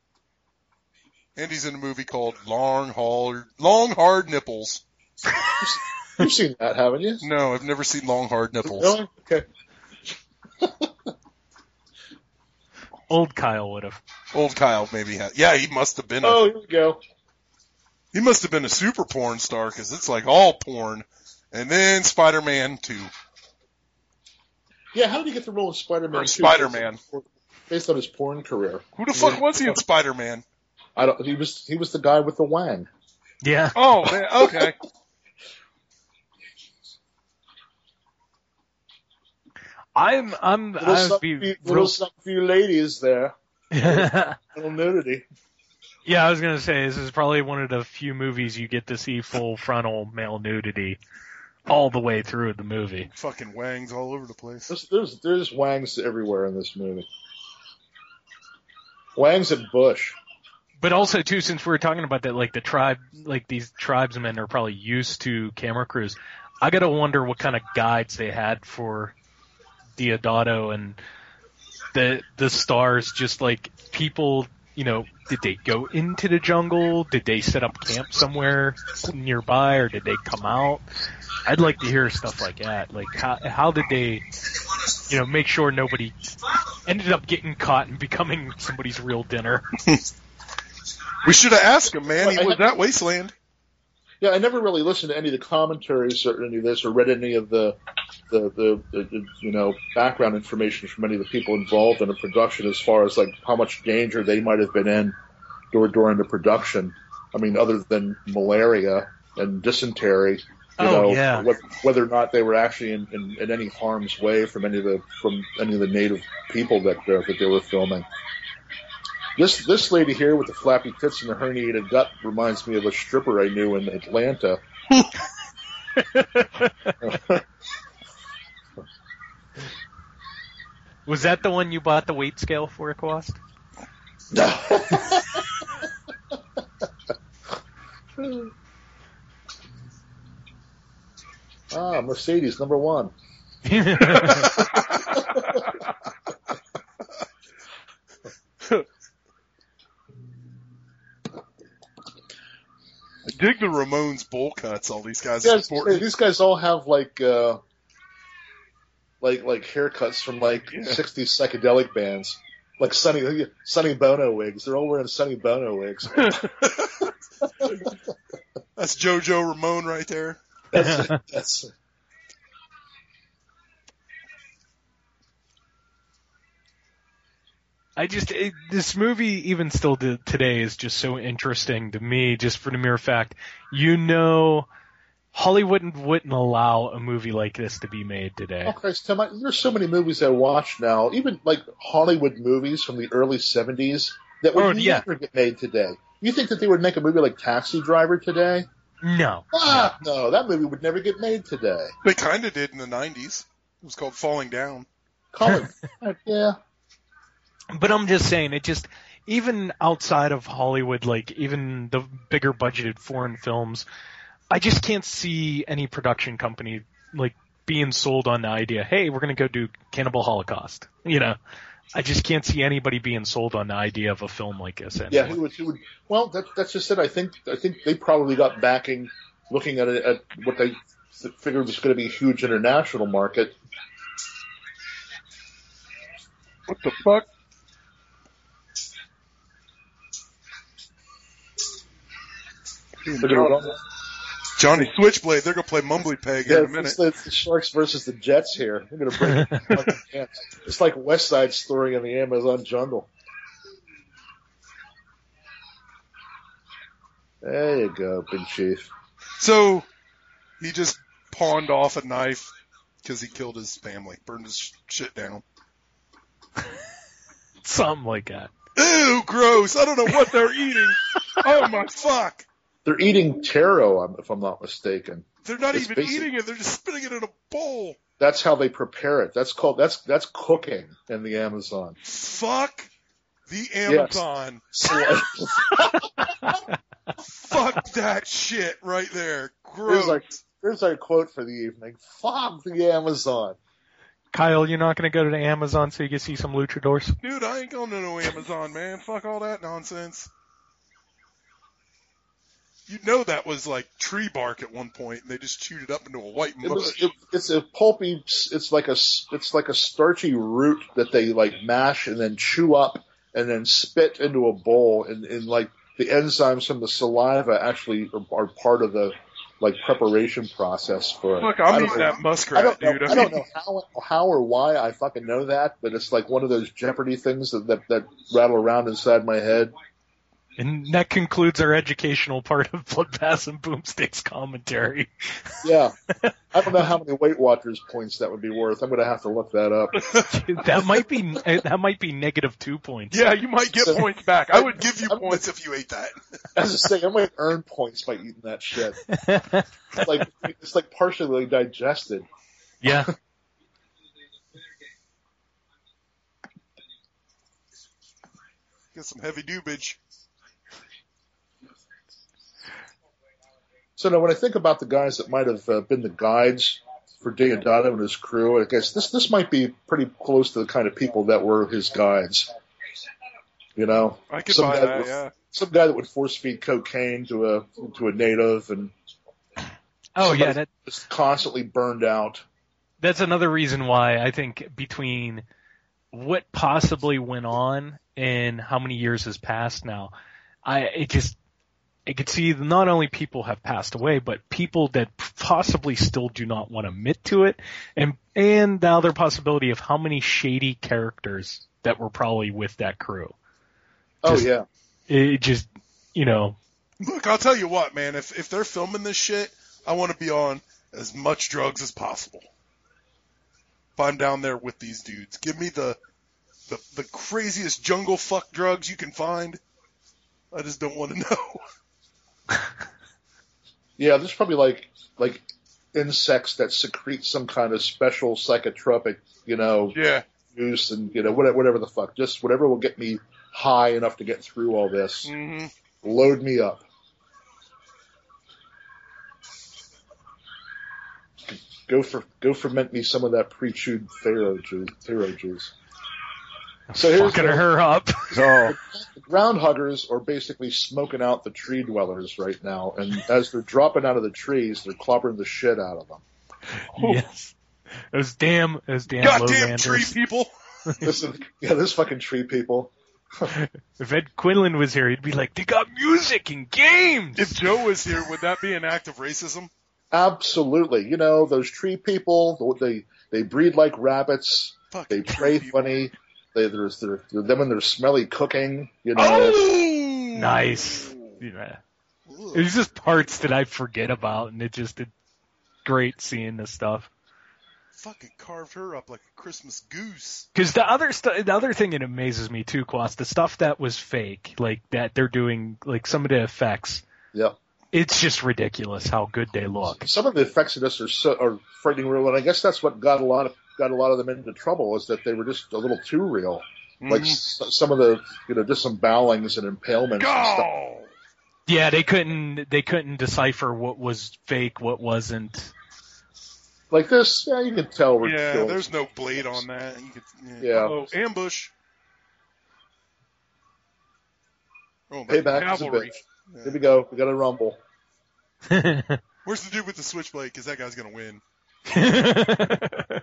And he's in a movie called Long Hard Long Hard Nipples. You've seen that, haven't you? No, I've never seen Long Hard Nipples. Really? Okay. Old Kyle would have. Old Kyle maybe had. Yeah, he must have been. A, Oh, here we go. He must have been a super porn star because it's like all porn. And then Spider-Man 2. Yeah, how did he get the role in Spider-Man Spider-Man. Based on his porn career. Who the fuck was he in Spider-Man? I don't, he was, he was the guy with the wang. Yeah. Oh, man, okay. I'm I'm Little, I'd something, be little real. something for you ladies there. yeah, Little nudity. Yeah, I was gonna say this is probably one of the few movies you get to see full frontal male nudity all the way through the movie. Fucking wangs all over the place. There's, there's, there's wangs everywhere in this movie. Wangs and Bush. But also too, since we were talking about that, like the tribe, like these tribesmen are probably used to camera crews. I gotta wonder what kind of guides they had for Deodato and the the stars. Just like people, you know, did they go into the jungle? Did they set up camp somewhere nearby, or did they come out? I'd like to hear stuff like that. Like how how did they, you know, make sure nobody ended up getting caught and becoming somebody's real dinner? We should have asked him, man. He was at Wasteland. Yeah, I never really listened to any of the commentaries or any of this, or read any of the, the, the, the, the you know background information from any of the people involved in the production, as far as like how much danger they might have been in during during the production. I mean, other than malaria and dysentery, you Oh, know, yeah. what, whether or not they were actually in, in, in any harm's way from any of the from any of the native people that uh, that they were filming. This this lady here with the flappy tits and the herniated gut reminds me of a stripper I knew in Atlanta. Was that the one you bought the weight scale for, Quast? ah, Mercedes number one. dig the Ramones bowl cuts. All these guys Yeah, are sporting. these guys all have like uh like like haircuts from like Yeah. 60s psychedelic bands. Like Sonny Sunny Bono wigs. They're all wearing Sonny Bono wigs. That's JoJo Ramone right there. That's, that's I just it, this movie even still to, today is just so interesting to me, just for the mere fact you know Hollywood wouldn't, wouldn't allow a movie like this to be made today. Oh Christ, Tim! I, there's so many movies I watch now, even like Hollywood movies from the early '70s that would Oh, yeah. never get made today. You think that they would make a movie like Taxi Driver today? No, Ah, no, that movie would never get made today. They kind of did in the '90s. It was called Falling Down. Colin, yeah, but I'm just saying it just even outside of Hollywood, like even the bigger budgeted foreign films, I just can't see any production company like being sold on the idea, hey, we're gonna go do Cannibal Holocaust. You know, I just can't see anybody being sold on the idea of a film like this. Anymore. yeah. Who would, who would? Well, that, that's just it. I think I think they probably got backing, looking at it at what they figured was going to be a huge international market. What the fuck? They're gonna- Johnny Switchblade. They're gonna play Mumbly Peg Yeah, in a minute. the, it's the Sharks versus the Jets here. They're going to bring it. It's like West Side Story in the Amazon jungle. There you go, Big Chief. So he just pawned off a knife because he killed his family, burned his shit down. something like that. Ew, gross! I don't know what they're eating. Oh my fuck! They're eating taro, if I'm not mistaken. They're not It's even basic. eating it. They're just spitting it in a bowl. That's how they prepare it. That's called that's that's cooking in the Amazon. Fuck the Amazon. So, Fuck that shit right there. there's Gross. our there's our quote for the evening. Fuck the Amazon. Kyle, you're not going to go to the Amazon so you can see some luchadors? Dude, I ain't going to no Amazon, man. Fuck all that nonsense. You know that was like tree bark at one point, and they just chewed it up into a white It was, mush. it, it's a pulpy. It's like a it's like a starchy root that they like mash and then chew up and then spit into a bowl. And, and like the enzymes from the saliva actually are, are part of the like preparation process for it. I I'm don't eating that muskrat, I don't know. dude. I don't know how how or why I fucking know that, but it's like one of those Jeopardy things that that, that rattle around inside my head. And that concludes our educational part of Blood Baths and Boomsticks commentary. Yeah, I don't know how many Weight Watchers points that would be worth. I'm gonna have to look that up. that might be that might be negative two points. Yeah, you might get So- points back. I would give you I'm- points if you ate that. As I say, I might earn points by eating that shit. It's like it's like partially digested. Yeah. Get some heavy dubage. So now, when I think about the guys that might have uh, been the guides for Deodato and his crew, I guess this this might be pretty close to the kind of people that were his guides. You know, I could Some buy guy that, with- yeah. some guy that would force feed cocaine to a to a native and Oh yeah, that just constantly burned out. that's another reason why I think between what possibly went on and how many years has passed now, I it just I could see not only people have passed away, but people that possibly still do not want to admit to it, and and the other possibility of how many shady characters that were probably with that crew. Oh yeah, It just you know Look, I'll tell you what, man. If if they're filming this shit, I want to be on as much drugs as possible. If I'm down there with these dudes, give me the the the craziest jungle fuck drugs you can find. I just don't want to know. yeah. There's probably like like insects that secrete some kind of special psychotropic, you know, Yeah, juice and you know whatever, whatever the fuck, just whatever will get me high enough to get through all this. hmm Load me up. Go for go ferment me some of that pre-chewed pharaoh juice. Pharaoh juice. So here's Fucking the- her up. The groundhuggers are basically smoking out the tree dwellers right now, and as they're dropping out of the trees, they're clobbering the shit out of them. Oh. yes. Those damn, those damn Goddamn tree people. This is, yeah, this fucking tree people. If Ed Quinlan was here, he'd be like, they got music and games. If Joe was here, would that be an act of racism? Absolutely. You know, those tree people, they, they breed like rabbits, Fucking they pray tree people. funny, they, there's, they're, they're, them and their smelly cooking, you know. Oh, nice. Yeah. Ugh. It's just parts that I forget about, and it just it's great seeing this stuff. Fucking carved her up like a Christmas goose. Because the other stu- the other thing that amazes me too, Quast, the stuff that was fake, like that they're doing, like some of the effects, Yeah. it's just ridiculous how good they look. Some of the effects of this are so, are frightening real, and I guess that's what got a lot of, got a lot of them into trouble is that they were just a little too real. Like Mhm. s- some of the, you know, just some bowlings and impalements and stuff. Yeah, they couldn't they couldn't decipher what was fake, what wasn't. Like this, yeah, you can tell we're Yeah, doing- there's no blade on that. You could, Yeah. Oh, ambush. Oh, Payback is a cavalry. bitch. Here we go. We got a rumble. Where's the dude with the switchblade? Because that guy's gonna win.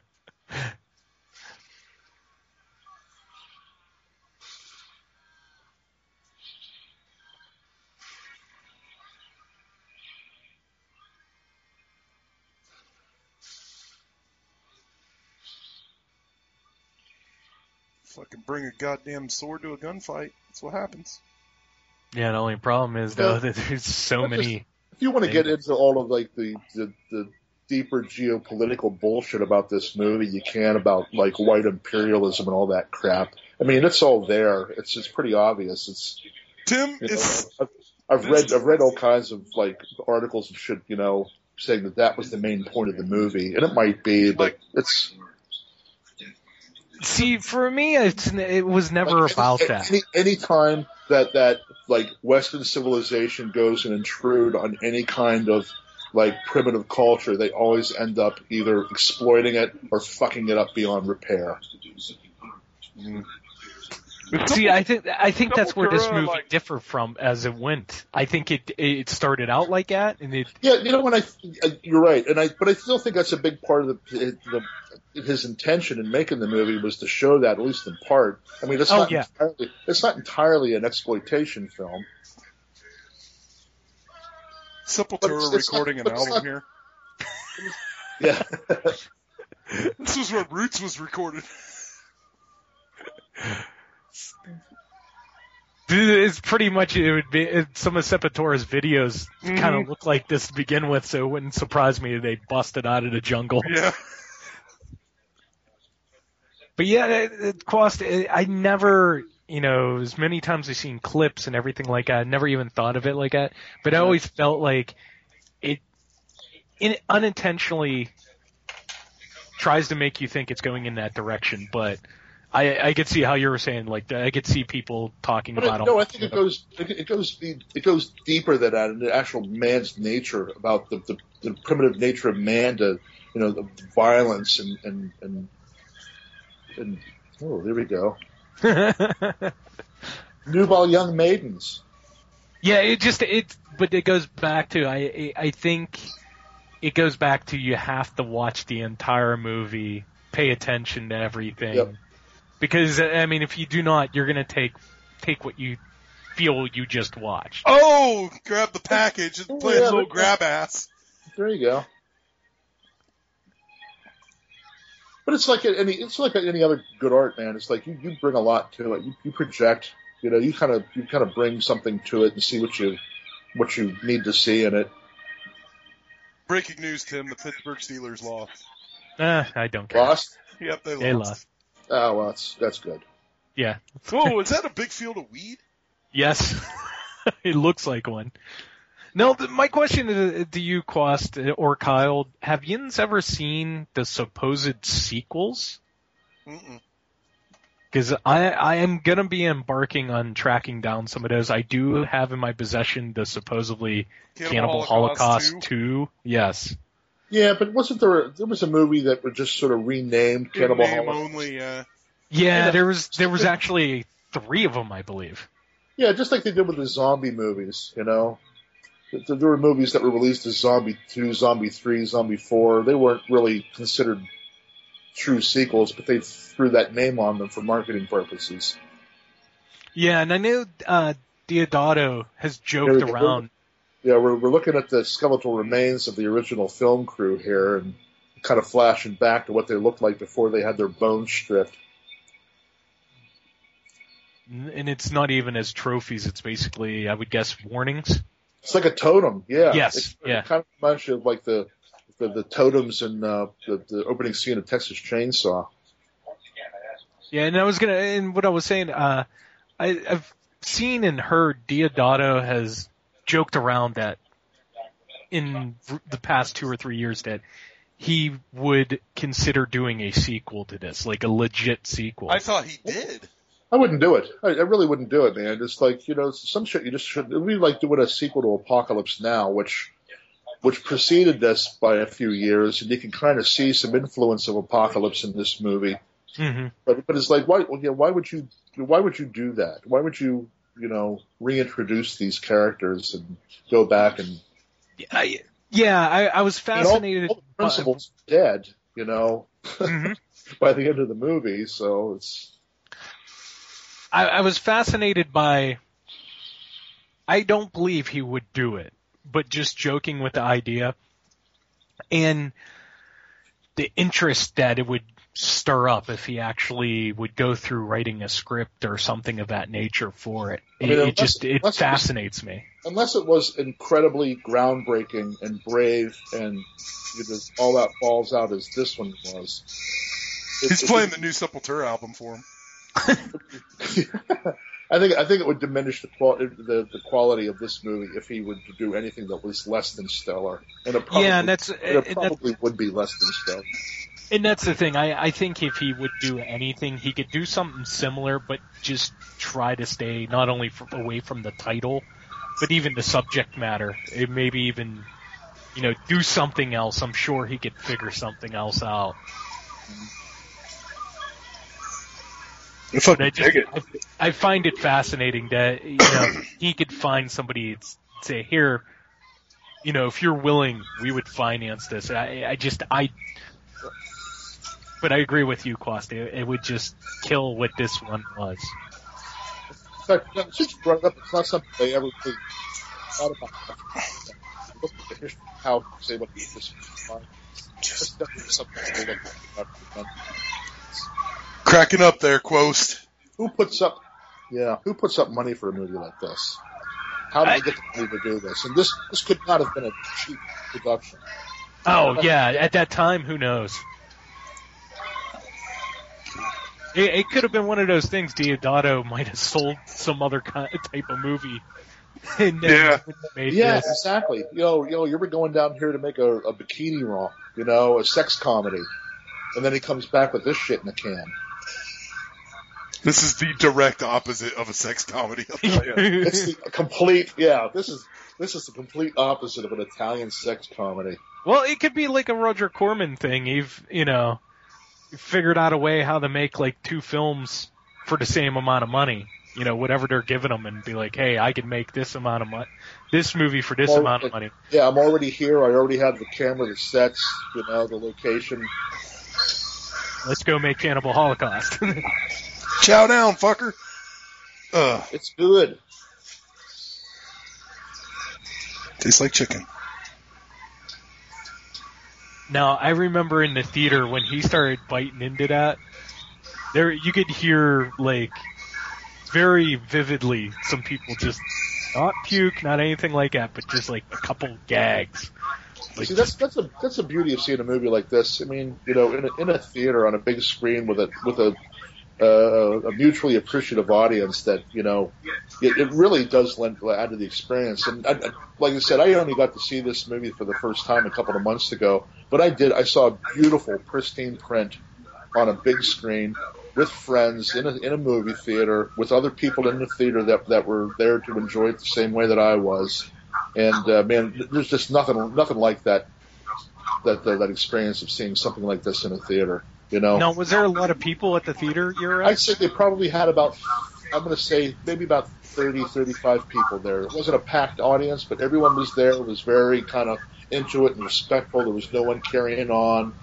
bring a goddamn sword to a gunfight. That's what happens. yeah, the only problem is though Yeah. that there's so That's many. If you want to Thank get into all of like the, the the deeper geopolitical bullshit about this movie, you can about like white imperialism and all that crap. I mean, it's all there. It's it's pretty obvious. It's Tim you know, is I've, I've read I've read all kinds of like articles of shit, you know, saying that that was the main point of the movie, and it might be, but Like- it's See, for me, it's it was never Like, about any, that. Any, any time that that like Western civilization goes and intrude on any kind of like primitive culture, they always end up either exploiting it or fucking it up beyond repair. See, I think I think that's where this movie like- differed from as it went. I think it it started out like that, and it Yeah, you know when I uh, you're right, and I but I still think that's a big part of the, the his intention in making the movie was to show that at least in part. I mean, it's Oh, not yeah. entirely, it's not entirely an exploitation film. But Sepultura it's- it's not- recording an album not- here. Yeah. This was where Roots was recorded. it's pretty much it would be it, some of Sepultura's videos kind Mhm. of look like this to begin with, so it wouldn't surprise me if they busted out of the jungle. Yeah. But yeah, it, it cost. It, I never, you know, as many times I've seen clips and everything like that, I never even thought of it like that. But I always felt like it, in, unintentionally tries to make you think it's going in that direction. But I, I could see how you were saying, like I could see people talking But about. it, no, I think it goes it, goes it goes deeper than that, and the actual man's nature about the, the, the primitive nature of man to you know the violence and and and, and oh there we go nubile young maidens. Yeah, it just it, but it goes back to I I think it goes back to you have to watch the entire movie, pay attention to everything, Yep. Because I mean if you do not, you're gonna take take what you feel you just watched. Oh, grab the package and play yeah, a little grab ass. There you go. But it's like any it's like any other good art, man. It's like you, you bring a lot to it. You, you project, you know, you kind of you kind of bring something to it and see what you what you need to see in it. Breaking news, Tim. The Pittsburgh Steelers lost. Uh, I don't care. Lost? Yep, they lost. They lost. Oh well, that's that's good. Yeah. Whoa, is that a big field of weed? Yes. it looks like one. No, th- my question to, to you, Quast or Kyle, have yins ever seen the supposed sequels? Mm-mm. Because I, I am gonna be embarking on tracking down some of those. I do have in my possession the supposedly Cannibal, Holocaust, 2. 2. Yes. Yeah, but wasn't there there was a movie that was just sort of renamed In Cannibal name Holocaust? only, uh, Yeah, Yeah. there was there was actually three of them, I believe. Yeah, just like they did with the zombie movies, you know. Th- There were movies that were released as Zombie 2, Zombie 3, Zombie 4. They weren't really considered true sequels, but they threw that name on them for marketing purposes. Yeah, and I know uh, Deodato has joked Yeah, we- around. Yeah, we're, we're looking at the skeletal remains of the original film crew here and kind of flashing back to what they looked like before they had their bones stripped. and it's not even as trophies. It's basically, I would guess, warnings. It's like a totem, yeah. Yes, It's, yeah. It kind of reminds you of like the, the, the totems in uh, the, the opening scene of Texas Chainsaw. Yeah, and I was gonna, and what I was saying, uh, I, I've seen and heard Deodato has joked around that in the past two or three years that he would consider doing a sequel to this, like a legit sequel. I thought he did. I wouldn't do it. I, I really wouldn't do it, man. It's like you know, some shit you just should. It would be like doing a sequel to Apocalypse Now, which which preceded this by a few years, and you can kind of see some influence of Apocalypse in this movie. hmm But but it's like why well, yeah, why would you why would you do that? Why would you you know reintroduce these characters and go back and I, yeah, I, I was and all- fascinated. all, the principals dead, you know, Mhm. by the end of the movie. So it's I, I was fascinated by. I don't believe he would do it, but just joking with the idea and the interest that it would stir up if he actually would go through writing a script or something of that nature for it. I It, mean, it unless- just it unless it was- fascinates me. unless it was incredibly groundbreaking and brave and you know, all that falls out as this one was. It- He's it- playing the new Sepultura album for him. I think I think it would diminish the, qual- the the quality of this movie if he would do anything that was less than stellar. And it probably, Yeah, and that's- it and that's- probably would be less than stellar. And that's the thing. I, I think if he would do anything, he could do something similar, but just try to stay not only away from the title, but even the subject matter. It maybe even, you know, do something else. I'm sure he could figure something else out. I But I just, I, I find it fascinating that you know he could find somebody and say, "Here, you know, if you're willing, we would finance this." I, I just, I, but I agree with you, Quast. It, it would just kill what this one was. In since you brought it up, it's not something they ever really thought about. Look at the history of how they went to this. It's definitely something they look at. Cracking up there, Quast. Who puts up, yeah, who puts up money for a movie like this? How do they get the money to do this? And this, this could not have been a cheap production. Oh yeah, at that time, who knows? It, it could have been one of those things. Deodato might have sold some other kind of type of movie. And then Yeah. made Yeah, this. exactly. You know, you know, you were going down here to make a, a bikini romp, you know, a sex comedy, and then he comes back with this shit in a can. This is the direct opposite of a sex comedy. I'll. It's the complete, yeah. This is this is the complete opposite of an Italian sex comedy. Well, it could be like a Roger Corman thing. You've, you know, figured out a way how to make like two films for the same amount of money. You know, whatever they're giving them, and be like, hey, I can make this amount of money, this movie for this Well, amount of money. Yeah, I'm already here. I already have the camera, the sets, you know, the location. Let's go make Cannibal Holocaust. Chow down, fucker. Uh, It's good. tastes like chicken. Now I remember in the theater when he started biting into that, there you could hear like very vividly some people just not puke, not anything like that, but just like a couple gags. Like, See, that's that's a that's the beauty of seeing a movie like this. I mean, you know, in a, in a theater on a big screen with a with a uh, a mutually appreciative audience that you know it, it really does lend add to the experience. And I, I, like I said, I only got to see this movie for the first time a couple of months ago, but I did. I saw a beautiful, pristine print on a big screen with friends in a in a movie theater with other people in the theater that that were there to enjoy it the same way that I was. And uh, man, there's just nothing nothing like that that that, that experience of seeing something like this in a theater. You know, Now, was there a lot of people at the theater you're at? I'd say they probably had about, I'm going to say maybe about 30, 35 people there. It wasn't a packed audience, but everyone was there. It was very kind of into it and respectful. There was no one carrying on.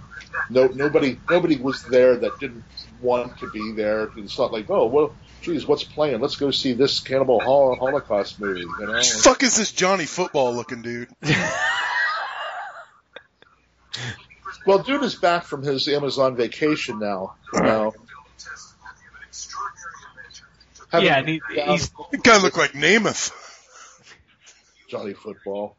No, nobody, nobody was there that didn't want to be there. It's not like, oh, well, geez, what's playing? Let's go see this Cannibal Holocaust movie. You know, Fuck is this Johnny Football looking dude? well, dude is back from his Amazon vacation now. You Yeah, and he, he's That guy look like Namath. Johnny Football.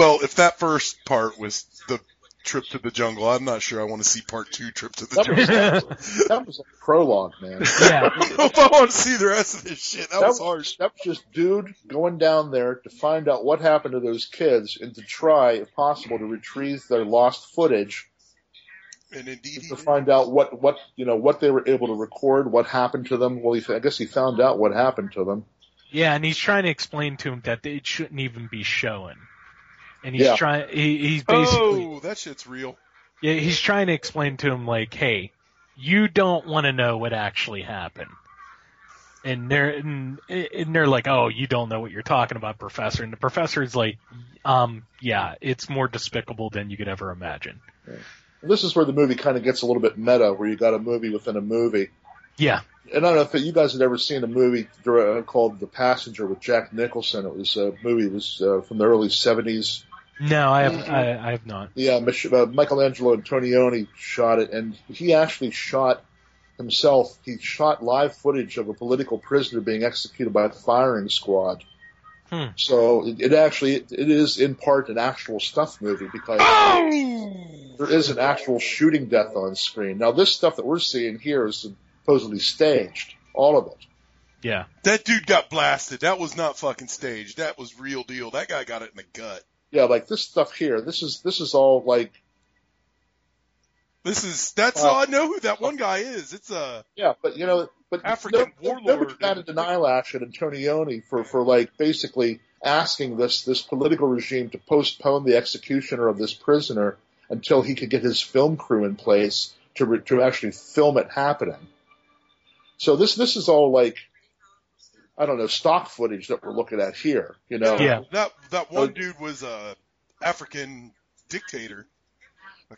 Well, if that first part was the trip to the jungle, I'm not sure I want to see part two, trip to the That jungle. was, that was a prologue, man. yeah. I don't know if I want to see the rest of this shit. That, that was was, harsh. that was just dude going down there to find out what happened to those kids and to try, if possible, to retrieve their lost footage And indeed, to find out what what you know what they were able to record, what happened to them. Well, he, I guess he found out what happened to them. Yeah, and he's trying to explain to him that it shouldn't even be shown. And he's Yeah. trying. He, he's basically. Oh, that shit's real. Yeah, he's trying to explain to him like, hey, you don't want to know what actually happened. And they're and, and they're like, oh, you don't know what you're talking about, professor. And the professor is like, um, yeah, it's more despicable than you could ever imagine. And this is where the movie kind of gets a little bit meta, where you got a movie within a movie. Yeah, And I don't know if you guys had ever seen a movie uh, called The Passenger with Jack Nicholson. It was a movie. It was uh, from the early '70s. No, I have, I, I have not. Yeah, uh, Michelangelo Antonioni shot it, and he actually shot himself. He shot live footage of a political prisoner being executed by the firing squad. Hmm. So it, it actually it, it is in part an actual snuff movie because there is an actual shooting death on screen. Now this stuff that we're seeing here is supposedly staged, all of it. Yeah, That dude got blasted. That was not fucking staged. That was real deal. That guy got it in the gut. Yeah, like this stuff here. This is this is all like This is that's all I know who that one guy is. It's uh Yeah, but you know, but African no, warlord. Nobody got a denial action Antonioni for for like basically asking this this political regime to postpone the executioner of this prisoner until he could get his film crew in place to re, to actually film it happening. So this this is all like I don't know stock footage that we're looking at here. You know, Yeah. that that one Uh, dude was a African dictator.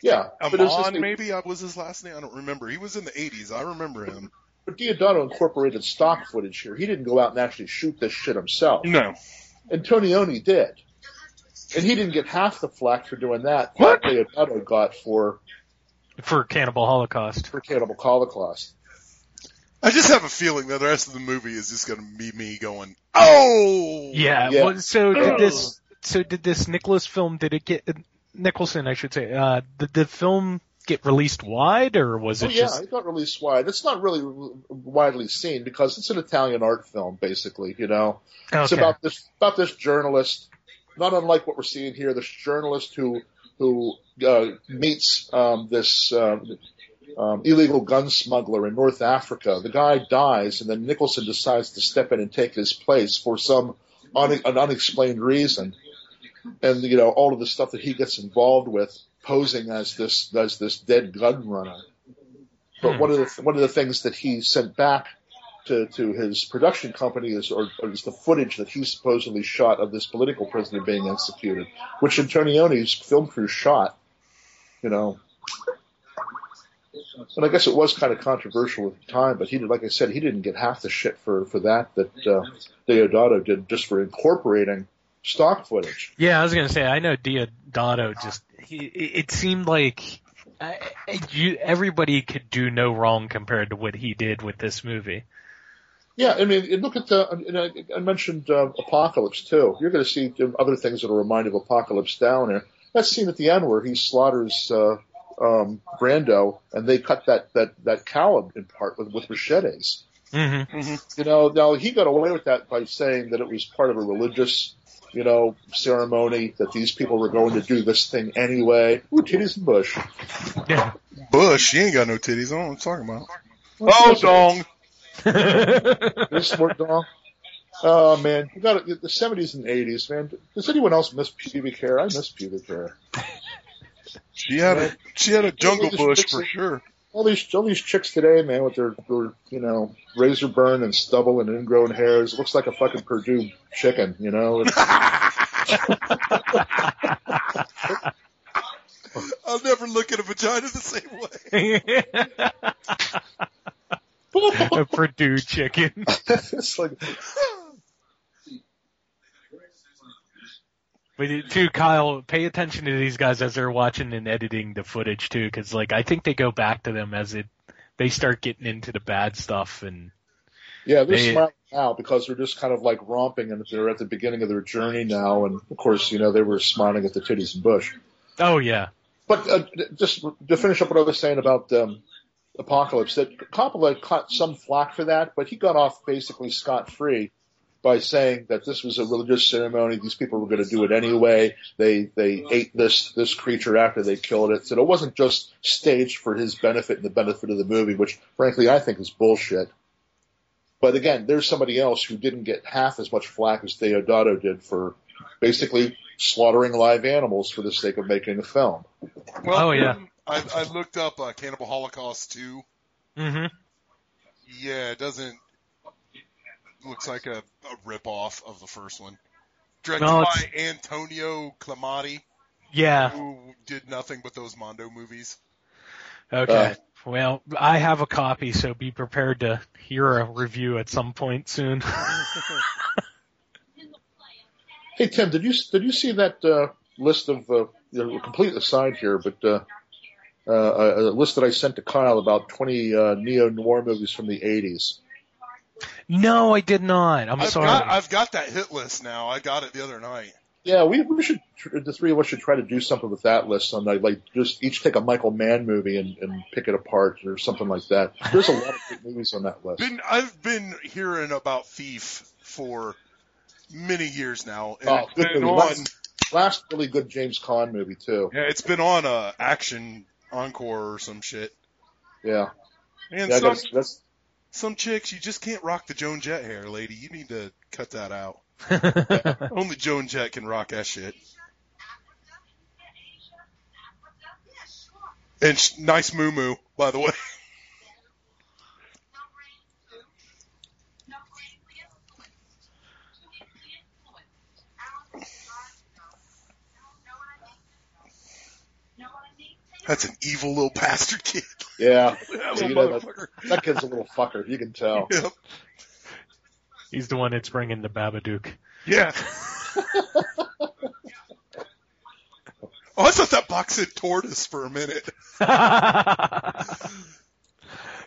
Yeah, but Amon maybe I was his last name. I don't remember. He was in the 80s. I remember him. But Deodato incorporated stock footage here. He didn't go out and actually shoot this shit himself. No. Antonioni did. And he didn't get half the flack for doing that What? that Deodato got for, for Cannibal Holocaust. for Cannibal Holocaust. I just have a feeling that the rest of the movie is just going to be me going, "Oh, Yeah. Yeah. Well, so did this? So did this Nicholas film? Did it get Nicholson? I should say. Uh, did the film get released wide, or was it? Oh yeah, just? it got released wide. It's not really widely seen because it's an Italian art film, basically. You know, it's about this about this journalist, not unlike what we're seeing here. This journalist who who uh, meets um, this um, um, illegal gun smuggler in North Africa. The guy dies, and then Nicholson decides to step in and take his place for some un- an unexplained reason. And you know all of the stuff that he gets involved with, posing as this as this dead gun runner. But Hmm. one of the one of the things that he sent back to, to his production company is or, or is the footage that he supposedly shot of this political prisoner being executed, which Antonioni's film crew shot. You know, and I guess it was kind of controversial at the time, but he did, like I said, he didn't get half the shit for for that that uh, Deodato did just for incorporating stock footage. Yeah, I was gonna say I know Deodato just he, it it seemed like I, I- you everybody could do no wrong compared to what he did with this movie. Yeah, I mean, look at the. and I, I mentioned uh, Apocalypse too. You're going to see other things that are remind of Apocalypse down there. That scene at the end where he slaughters uh, um, Brando, and they cut that that that cow in part with, with machetes. Mm-hmm. You know, now he got away with that by saying that it was part of a religious, you know, ceremony that these people were going to do this thing anyway. Ooh, titties and bush. Yeah. Bush, she ain't got no titties. I don't know what I'm talking about. Oh, dong. This sport dog. Oh man, you got it. The seventies and eighties, man. Does anyone else miss pubic hair? I miss pubic hair. She had a she had a jungle Just bush for sure. All these, all these chicks today, man, with their, their, you know, razor burn and stubble and ingrown hairs, it looks like a fucking Perdue chicken, you know. I'll never look at a vagina the same way. a Perdue chicken. it's like, But too, Kyle, pay attention to these guys as they're watching and editing the footage too, because like I think they go back to them as it they start getting into the bad stuff and yeah, they're They- smiling now because they're just kind of like romping and they're at the beginning of their journey now. And of course, you know, they were smiling at the titties and bush. oh yeah, But uh, just to finish up what I was saying about um, Apocalypse, that Coppola caught some flack for that, but he got off basically scot free by saying that this was a religious ceremony. These people were going to do it anyway. They they ate this this creature after they killed it, so it wasn't just staged for his benefit and the benefit of the movie, which frankly I think is bullshit. But again, there's somebody else who didn't get half as much flack as Deodato did for basically slaughtering live animals for the sake of making a film. Well, Oh, yeah. I, I looked up uh, Cannibal Holocaust 2. hmm Yeah, it doesn't. Looks like a, a rip off of the first one. Directed No, by Antonio Climati, yeah, who did nothing but those Mondo movies. okay. Uh, well, I have a copy, so be prepared to hear a review at some point soon. Hey Tim, did you did you see that uh, list of uh, you know, complete aside here, but uh, uh, a a list that I sent to Kyle about 20 uh, neo noir movies from the 80s? No, I did not. I'm I've sorry. got I've got that hit list now. I got it the other night. Yeah, we we should the three of us should try to do something with that list someday. Like just each take a Michael Mann movie and, and pick it apart or something like that. There's a lot of good movies on that list. Been I've been hearing about Thief for many years now, and Oh, it's good been on. Last, last really good James Caan movie too. Yeah, it's been on uh, Action Encore or some shit. Yeah, And yeah, some that's, that's some chicks, you just can't rock the Joan Jett hair, lady. You need to cut that out. Only Joan Jett can rock that shit. And sh- nice moo moo, by the way. That's an evil little bastard kid. yeah. That Yeah, know, that, that kid's a little fucker. You can tell. Yep. He's the one that's bringing the Babadook. Yeah. Oh, I thought that box said tortoise for a minute.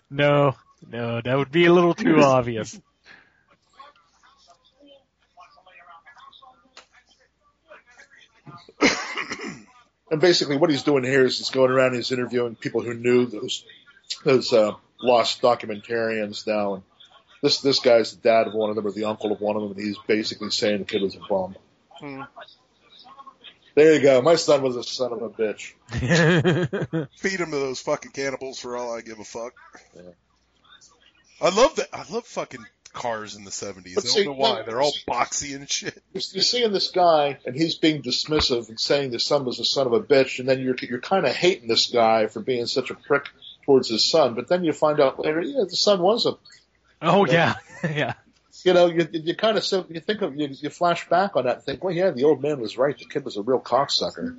no, no, that would be a little too obvious. And basically, what he's doing here is he's going around and he's interviewing people who knew those those uh, lost documentarians now. And this this guy's the dad of one of them or the uncle of one of them, and he's basically saying the kid was a bum. Hmm. There you go. My son was a son of a bitch. Feed him to those fucking cannibals for all I give a fuck. Yeah. I love that. I love fucking cars in the 70s. But I don't know why. no, They're all boxy and shit. You're, you're seeing this guy, and he's being dismissive and saying the son was a son of a bitch, and then you're you're kind of hating this guy for being such a prick towards his son. But then you find out later, yeah, the son was a oh yeah, yeah. you know, you, you kind of so you think of you, you flash back on that and think, well, yeah, the old man was right. The kid was a real cocksucker.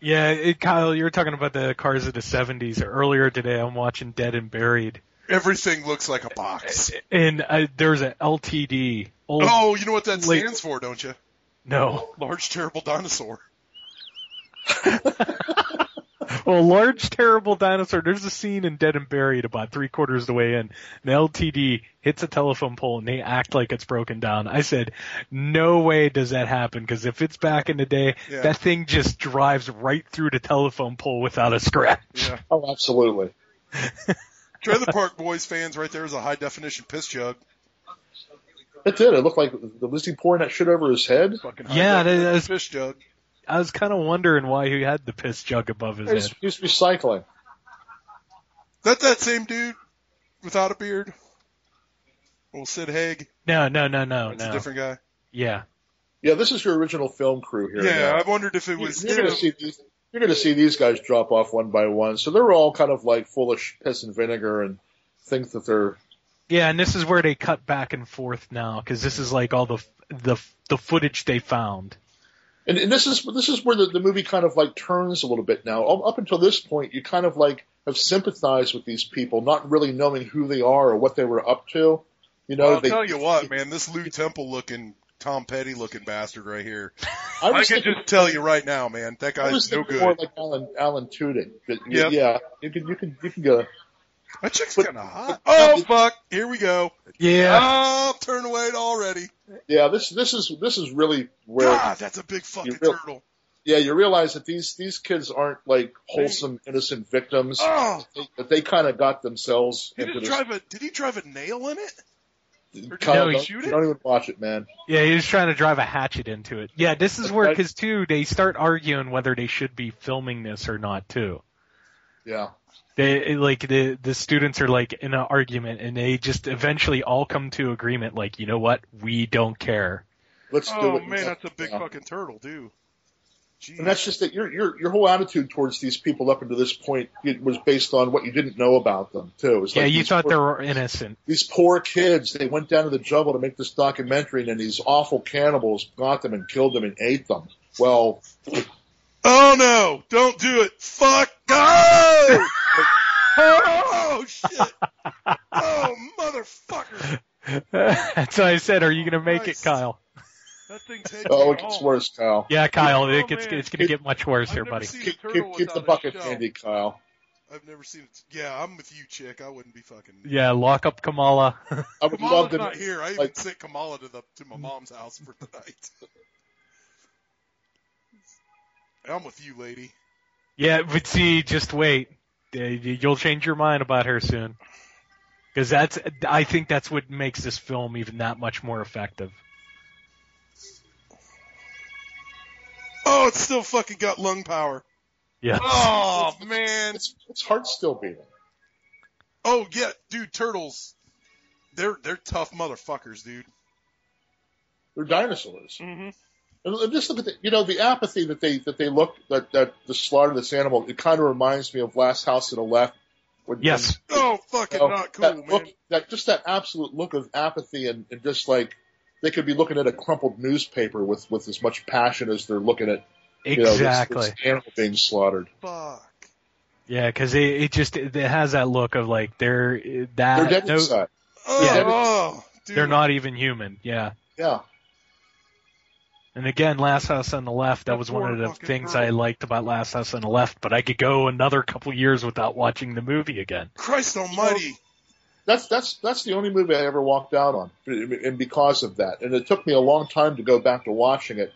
Yeah, it, Kyle, you were talking about the cars of the 70s. Earlier today, I'm watching Dead and Buried, Everything looks like a box. and uh, there's an LTD. Old, Oh, you know what that Late- stands for, don't you? No. Large terrible dinosaur. Well, large, terrible dinosaur. There's a scene in Dead and Buried about three quarters of the way in. An LTD hits a telephone pole and they act like it's broken down. I said, no way does that happen because if it's back in the day, Yeah. that thing just drives right through the telephone pole without a scratch. Yeah. Oh, absolutely. Trailer Park Boys fans right there is a high definition piss jug. It did. It looked like was he pouring that shit over his head? Fucking Yeah, that piss jug. I was kind of wondering why he had the piss jug above his He's, head. he's recycling. That that same dude without a beard. Old Sid Haig. No, no, no, no, It's a no. different guy. Yeah. Yeah, this is your original film crew here. Yeah, now. I wondered if it was. You're gonna see these. You're gonna see these guys drop off one by one. So they're all kind of like full of piss and vinegar and think that they're. Yeah, and this is where they cut back and forth now because this is like all the the the footage they found. And, and this is this is where the, the movie kind of like turns a little bit now. Up up until this point, you kind of like have sympathized with these people, not really knowing who they are or what they were up to. You know, Well, I'll they, tell you what, man. This Lou Temple looking, Tom Petty looking bastard right here. I I, was can just tell you right now, man. That guy's no good. more like Alan Alan Tudyk. But Yep. yeah, you can you can you can go. That chick's But- kind of hot. but- Oh fuck! Here we go. Yeah. Oh, turn away already. Yeah, this this is this is really where God, that's a big fucking real- turtle. yeah you realize that these these kids aren't like wholesome innocent victims. Oh, They- That they kind of got themselves he into didn't this. drive a. Did he drive a nail in it? Or did Kyle, he don't, shoot it? don't even watch it, man. Yeah, he was trying to drive a hatchet into it. Yeah, this is where, cause too, they start arguing whether they should be filming this or not too. Yeah. They, like, the, the students are like in an argument and they just eventually all come to agreement like, you know what? We don't care. Let's do oh, it. Oh man, that's a big Yeah. fucking turtle, dude. Jeez. And that's just that your your your whole attitude towards these people up until this point it was based on what you didn't know about them too. It was Yeah, like you thought poor, they were innocent. these poor kids. They went down to the jungle to make this documentary, and then these awful cannibals got them and killed them and ate them. Well, Oh no! Don't do it! Fuck! No! oh shit! Oh motherfucker! That's why I said, are you gonna make Christ. it, Kyle? That thing's head oh, it gets home. worse, Kyle. Yeah, Kyle, Oh, it gets, man. it's gonna get much worse I've here, buddy. Keep keep, keep the bucket handy, Kyle. I've never seen it. Yeah, I'm with you, chick. I wouldn't be fucking. Yeah, lock up Kamala. I would love Kamala's to. not here. I even like- sent Kamala to the to my mom's house for the night. I'm with you, lady. Yeah, but see, just wait. Uh, You'll change your mind about her soon. Cause that's, I think that's what makes this film even that much more effective. Oh, it's still fucking got lung power. Yeah. Oh man. Its, its heart's still beating. Oh yeah, dude, turtles. They're they're tough motherfuckers, dude. They're dinosaurs. Mm-hmm. And and just look at the, you know, the apathy that they that they look that that the slaughter of this animal. It kind of reminds me of Last House to the Left. When, Yes. Oh, fucking you know, not cool, that man. look, that just that absolute look of apathy and, and just like they could be looking at a crumpled newspaper with with as much passion as they're looking at you know, this- Exactly. this animal being slaughtered. Fuck. Yeah, cause it, it just, it has that look of like, they're, that, They're dead no, inside. Oh, Yeah. oh, they're not even human. Yeah. Yeah. And again, Last House on the Left, that That was one of the things girl. I liked about Last House on the Left, but I could go another couple years without watching the movie again. Christ Almighty. That's that's that's the only movie I ever walked out on, and because of that, and it took me a long time to go back to watching it,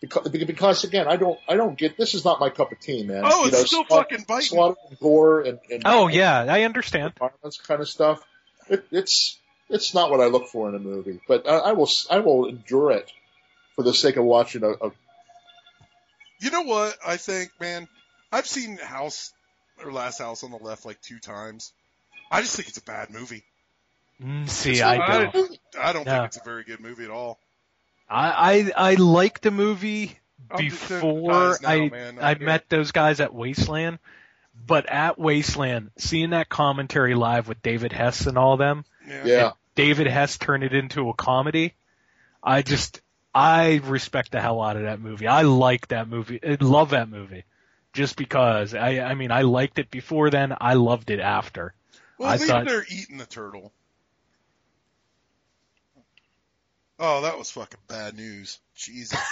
because, because again, I don't I don't get this is not my cup of tea, man. Oh, You it's know, still slaughter- fucking biting. slaughter and gore and, and Oh yeah, I understand. violence kind of stuff. It, it's it's not what I look for in a movie, but I, I will I will endure it for the sake of watching a, a You know what? I think, man, I've seen House or Last House on the Left like two times. I just think it's a bad movie. Mm, see, It's I not- don't. I don't No. think it's a very good movie at all. I, I I liked the movie I'm before now, I man. I get met those guys at Wasteland, but at Wasteland, seeing that commentary live with David Hess and all them, Yeah. yeah. David Hess turned it into a comedy. I just I respect the hell out of that movie. I like that movie. I love that movie. Just because I I mean I liked it before then, I loved it after. Well, I at least thought- they're eating the turtle. Oh, that was fucking bad news. Jesus.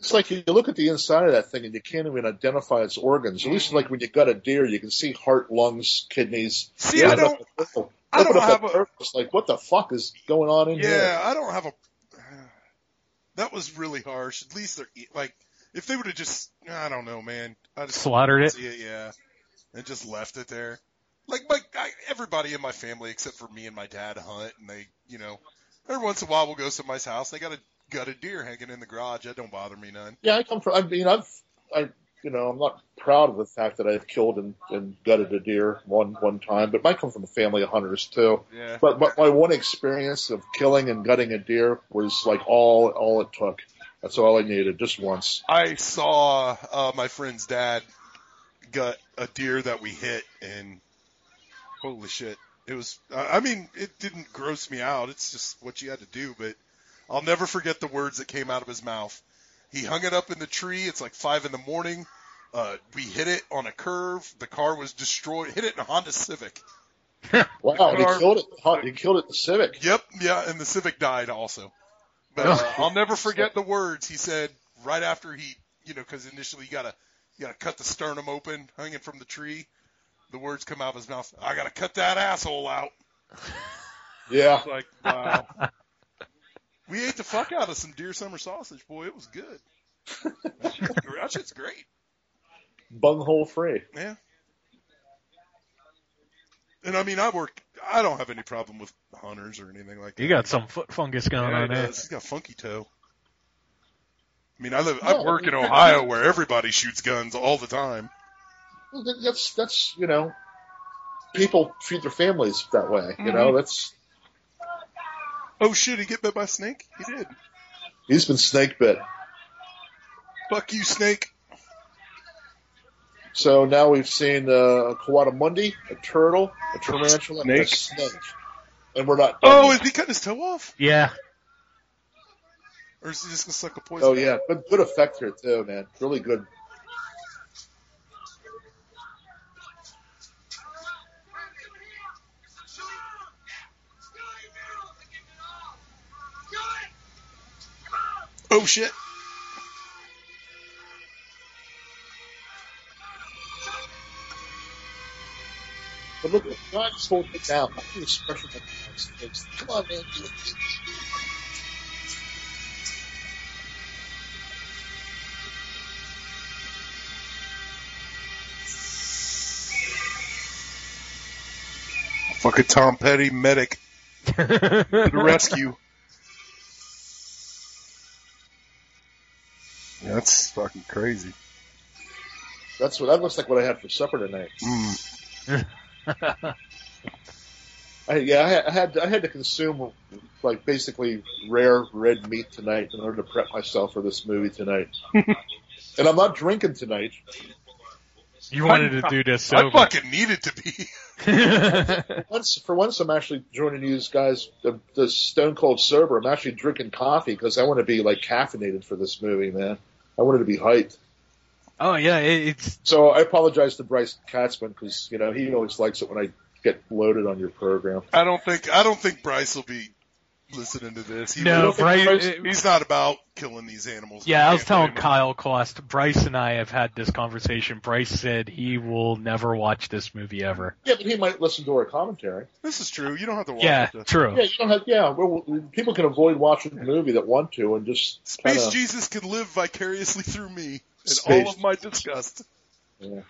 It's like you look at the inside of that thing and you can't even identify its organs. At least like when you gut a deer, you can see heart, lungs, kidneys. See, You I don't. up I don't have a- It's like what the fuck is going on in Yeah, here? Yeah, I don't have a. That was really harsh. At least they're eat- like, if they would have just, I don't know, man. I just Slaughtered it. it, yeah, and just left it there. like my I, everybody in my family except for me and my dad hunt, and they, you know, every once in a while we'll go to somebody's house. They got a gutted deer hanging in the garage. That don't bother me none. Yeah, I come from. I mean, I've, I, you know, I'm not proud of the fact that I've killed and, and gutted a deer one one time, but I come from a family of hunters too. Yeah. But but my one experience of killing and gutting a deer was like all all it took. That's all I needed, just once. I saw uh, my friend's dad gut a deer that we hit, and holy shit, it was. I I mean, it didn't gross me out. It's just what you had to do. But I'll never forget the words that came out of his mouth. He hung it up in the tree. It's like five in the morning. Uh, we hit it on a curve. The car was destroyed. Hit it in a Honda Civic. Wow, and he killed it. He killed it in the Civic. Yep, yeah, and the Civic died also. But uh, I'll never forget the words he said right after he, you know, because initially you gotta, you gotta cut the sternum open, hanging from the tree. The words come out of his mouth. I gotta cut that asshole out. Yeah, like, wow. we ate the fuck out of some deer summer sausage, boy. It was good. That shit's, gr- that shit's great. bunghole free. Yeah. And I mean, I work. I don't have any problem with hunters or anything like that. You got some foot fungus going Yeah, on there. He's got funky toe. I mean, I live. I work in I mean- Ohio where everybody shoots guns all the time. That's that's you know, people feed their families that way. You know, that's Oh shit! He get bit by a snake? He did. he's been snake bit. Fuck you, snake. So now we've seen uh, a coatimundi, a turtle, a tarantula, and a snake, and we're not. Oh, is he cutting his toe off, Yeah. Or is he just gonna suck a poison? Oh yeah, good good effect here too, man. Really good. Oh shit! But look, the guy just holding it down. Look at the expression on his face. Come on, man. Fucking Tom Petty medic to the rescue. That's fucking crazy. That's what that looks like. What I had for supper tonight. Mm. I, yeah, I I had I had to consume like basically rare red meat tonight in order to prep myself for this movie tonight. and I'm not drinking tonight. You wanted to do this I sober. fucking needed to be. Once for once, I'm actually joining you guys the, the Stone Cold sober. I'm actually drinking coffee because I want to be like caffeinated for this movie, man. I wanted to be hyped. oh yeah, it, it's So I apologize to Bryce Katzman because you know he always likes it when I get loaded on your program. I don't think. I don't think Bryce will be listening to this. He no, will- Bryce. he's not about killing these animals. Yeah, I was telling blame him. Kyle Cost. Bryce and I have had this conversation. Bryce said he will never watch this movie ever. Yeah, but he might listen to our commentary. This is true. You don't have to watch Yeah, it. true. Yeah, you don't have. Yeah, well, people can avoid watching the movie that want to and just Space kinda, Jesus can live vicariously through me and Space all of my disgust. Yeah.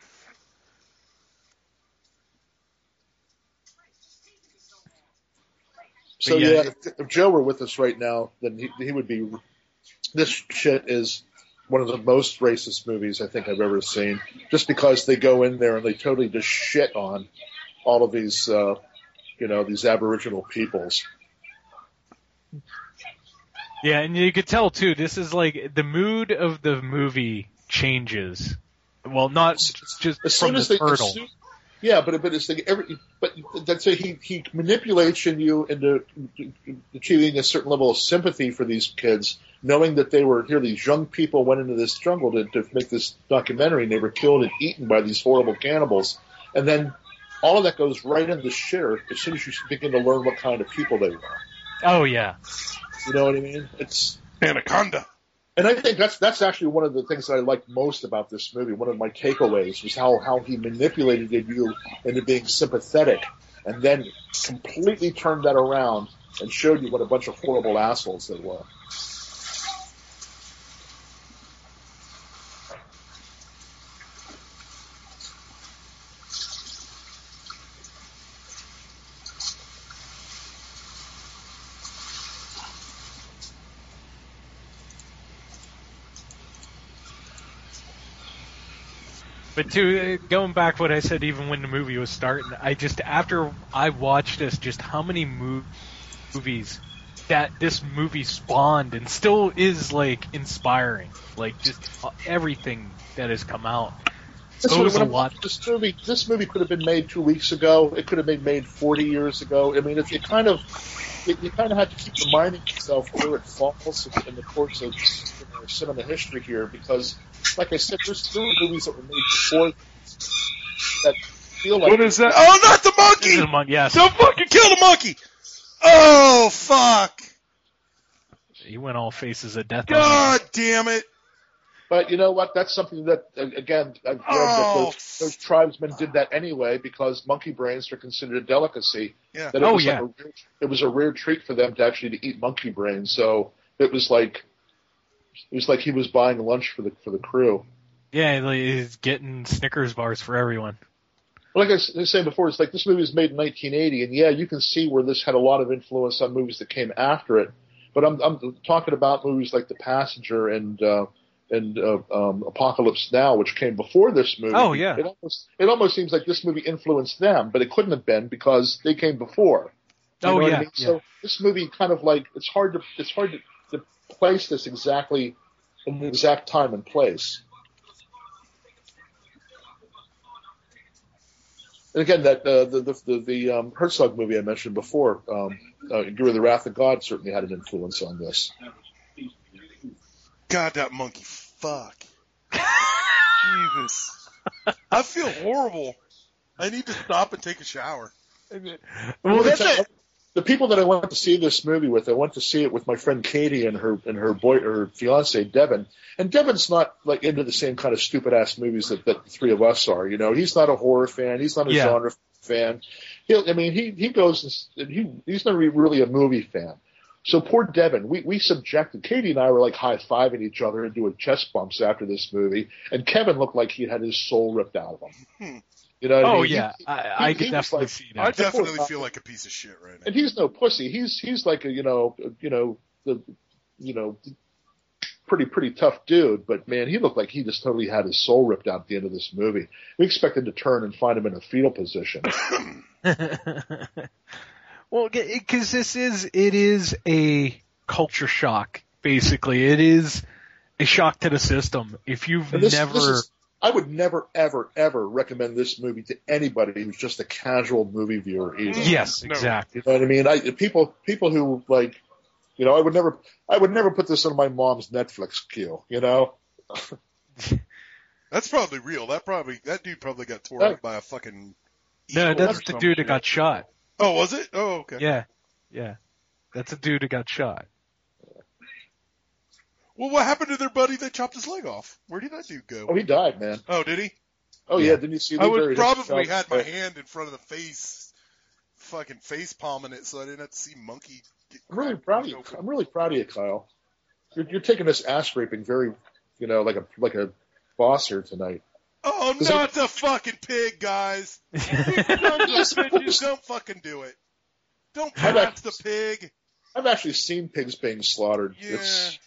So yeah, yeah, if, Joe were with us right now, then he, he would be. This shit is one of the most racist movies I think I've ever seen. Just because they go in there and they totally just shit on all of these, uh, you know, these Aboriginal peoples. Yeah, and you could tell too. This is like the mood of the movie changes. Well, not just As soon the as they, turtle. as soon- yeah, but but it's like every but that's a, he he manipulates you into achieving a certain level of sympathy for these kids, knowing that they were here. These young people went into this jungle to, to make this documentary, and they were killed and eaten by these horrible cannibals, and then all of that goes right into the shitter as soon as you begin to learn what kind of people they were. oh yeah, You know what I mean? It's Anaconda. And I think that's that's actually one of the things that I liked most about this movie. One of my takeaways was how how he manipulated you into being sympathetic, and then completely turned that around and showed you what a bunch of horrible assholes they were. But to uh, going back what I said, even when the movie was starting, I just after I watched this, just how many mov- movies that this movie spawned and still is like inspiring, like just uh, everything that has come out. This, when a lot. this movie, this movie could have been made two weeks ago. It could have been made 40 years ago. I mean, it, it kind of, it, you kind of have to keep reminding yourself where it falls in, in the course of you know, the history here, because, like I said, there's there were movies that were made before that feel like What is that? Oh, not the This is monkey! among, yes, Don't fucking kill the monkey! Oh, fuck! he went all faces of death. on God damn it! But you know what? That's something that, uh, again, I've read Oh. that those, those tribesmen did that anyway because monkey brains are considered a delicacy. Yeah. That it Oh, was yeah. like a rare, it was a rare treat for them to actually to eat monkey brains. So it was like it was like he was buying lunch for the for the crew. Yeah, like, he's getting Snickers bars for everyone. Like I was saying before, it's like this movie was made in 1980, and yeah, you can see where this had a lot of influence on movies that came after it. But I'm I'm talking about movies like The Passenger and uh, and uh, um, Apocalypse Now, which came before this movie. Oh, yeah. It almost it almost seems like this movie influenced them, but it couldn't have been because they came before. You Oh, yeah, I mean? yeah. So this movie kind of like it's hard to it's hard to, to place this exactly in the exact time and place. And again, that uh, the the the, the um, Herzog movie I mentioned before, um, uh, Aguirre of the Wrath of God, certainly had an influence on this. God, that monkey. Fuck. Jesus. I feel horrible. I need to stop and take a shower. Well, that's the, it. The people that I went to see this movie with, I went to see it with my friend Katie and her and her boy her fiance Devin. And Devin's not like into the same kind of stupid ass movies that, that the three of us are. You know, he's not a horror fan. He's not a Yeah. genre fan. He, I mean, he he goes and he he's not really a movie fan. So poor Devin, we, we subjected, Katie and I were like high fiving each other and doing chest bumps after this movie, and Kevin looked like he had his soul ripped out of him. Hmm. You know what I Oh mean? Yeah, he- I, I he could was definitely like- see I definitely feel like a piece of shit right now. and he's no pussy. He's he's like a you know you know the you know pretty pretty tough dude, but man, he looked like he just totally had his soul ripped out at the end of this movie. We expected to turn and find him in a fetal position. well, because this is it is a culture shock. Basically, it is a shock to the system. If you've this, never, this is, I would never ever ever recommend this movie to anybody who's just a casual movie viewer either. yes, exactly. You know what I mean? I people people who like you know, I would never I would never put this on my mom's Netflix queue, you know? That's probably real. That probably that dude probably got torn up by a fucking. No, that's the some dude that got shot. Oh, was it? Oh, okay. Yeah, yeah, that's a dude that got shot. Well, what happened to their buddy that chopped his leg off? Where did that dude go? Oh, he died, man. Oh, did he? Oh yeah, didn't you see? I they would buried probably child- had my hand in front of the face, fucking face palming it, so I didn't have to see monkey. Get I'm really proud of you. open. I'm really proud of you, Kyle. You're, you're taking this ass raping very, you know, like a like a boss here tonight. Oh, Is not the fucking pig, guys! don't, just don't fucking do it. Don't I've blast act- the pig. I've actually seen pigs being slaughtered. Yeah. It's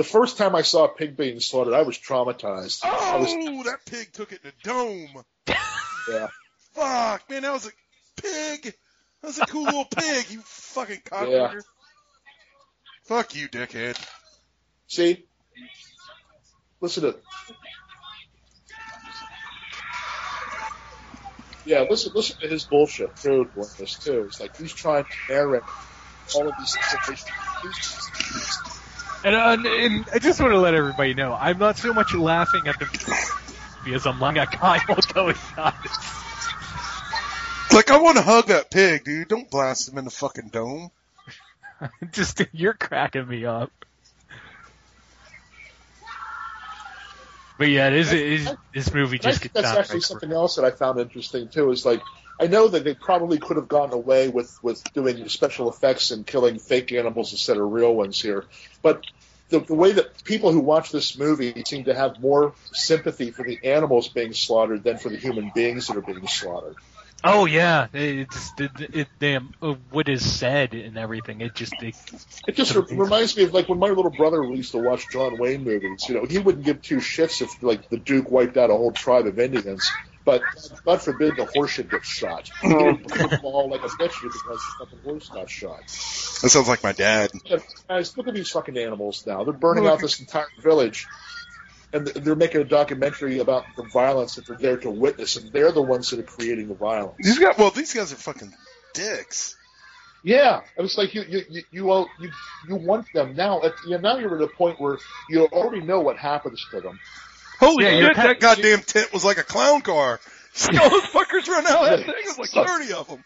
the first time I saw a pig being slaughtered, I was traumatized. I was, Oh, that pig took it in the dome. yeah. Fuck, man, that was a pig. That was a cool little pig. You fucking cocksucker. Fuck you, dickhead. See, listen to. Yeah, listen, listen to his bullshit. Doing this too. It's like he's trying to narrate all of these situations. And, uh, and I just want to let everybody know, I'm not so much laughing at the because I'm like a Kyle going nuts. Like, I want to hug that pig, dude. Don't blast him in the fucking dome. Just you're cracking me up. But yeah, it is, it is this movie And I just think gets that's actually something else that I found interesting too. Is like I know that they probably could have gotten away with with doing special effects and killing fake animals instead of real ones here, but the, the way that people who watch this movie seem to have more sympathy for the animals being slaughtered than for the human beings that are being slaughtered. Oh yeah, it's it, it, damn uh, what is said and everything. It just it, It just re- reminds me of like when my little brother used to watch John Wayne movies. You know, he wouldn't give two shits if like the Duke wiped out a whole tribe of Indians, but God forbid the horse should get shot. Oh. He would put them all like a because the fucking horse got shot. That sounds like my dad. Guys, look at these fucking animals now. They're burning out this entire village. And they're making a documentary about the violence that they're there to witness, and they're the ones that are creating the violence. These guys, well, these guys are fucking dicks. Yeah, it was like you you you you all- you, you want them now. At, you know, now you're at a point where you already know what happens to them. Holy Yeah, shit, that goddamn tent was like a clown car. See all those fuckers run out of that thing? It was like 30 of them.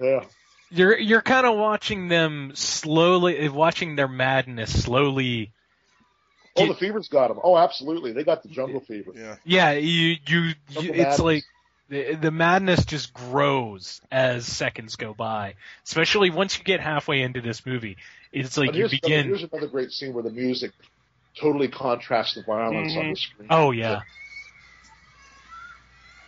Yeah, you're you're kind of watching them slowly, eh, watching their madness slowly. oh, the fever's got them. Oh, absolutely, they got the jungle fever. Yeah. Yeah, you you, you it's madness. like the, the madness just grows as seconds go by. Especially once you get halfway into this movie, it's like you here's, another, begin. here's another great scene where the music totally contrasts the violence on the mm-hmm. screen. Oh yeah.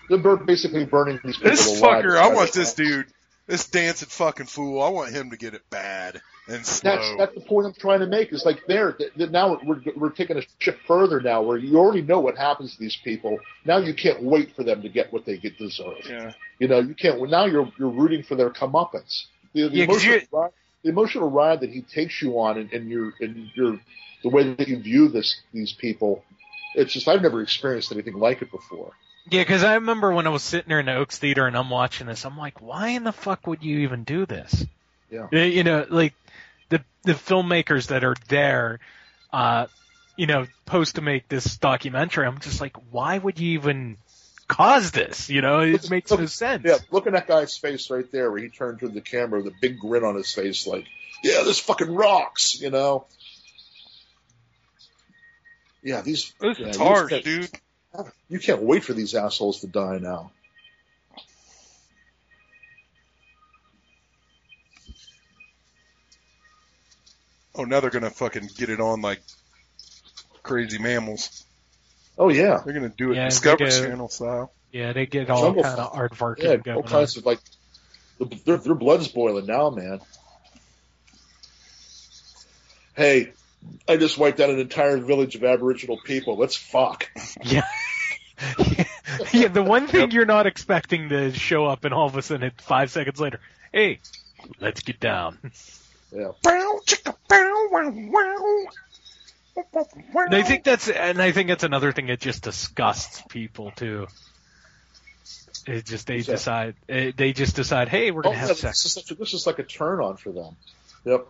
They're bur- basically burning these people This alive. fucker, I want this dude, this dancing fucking fool, I want him to get it bad and slow. That's that's the point I'm trying to make. Is like there th- th- now we're we're taking a step further now, where you already know what happens to these people. Now you can't wait for them to get what they get deserve. yeah. You know, you can't. Well, now you're you're rooting for their comeuppance. The, the Yeah, 'cause emotional ride, the emotional ride that he takes you on, and, and your and your the way that you view this these people. It's just I've never experienced anything like it before. Yeah, because I remember when I was sitting there in the Oaks Theater and I'm watching this, I'm like, why in the fuck would you even do this? Yeah. Uh, You know, like the the filmmakers that are there, uh, you know, supposed to make this documentary. I'm just like, why would you even cause this? You know, it Look- makes look- no sense. Yeah, look at that guy's face right there, where he turned to the camera with a big grin on his face, like, "Yeah, this fucking rocks," you know. Yeah, these. This yeah, is you harsh, can't- dude. You can't wait for these assholes to die now. Oh, now they're gonna fucking get it on like crazy mammals. Oh yeah, They're gonna do it Yeah, Discovery they go- Channel style. Yeah, they get all Jungle kind of aardvark yeah, going all on. kinds of like. Their, their blood's boiling now, man. Hey, I just wiped out an entire village of Aboriginal people. Let's fuck. Yeah. yeah, the one thing you're not expecting to show up and all of a sudden five seconds later, hey, let's get down. Yeah. Bow, chicka, bow, wow, wow. And I think that's and I think that's another thing that just disgusts people too. It just they What's decide eh, they just decide, hey, we're Oh, gonna yeah, have this, sex. is a, this is like a turn on for them. Yep.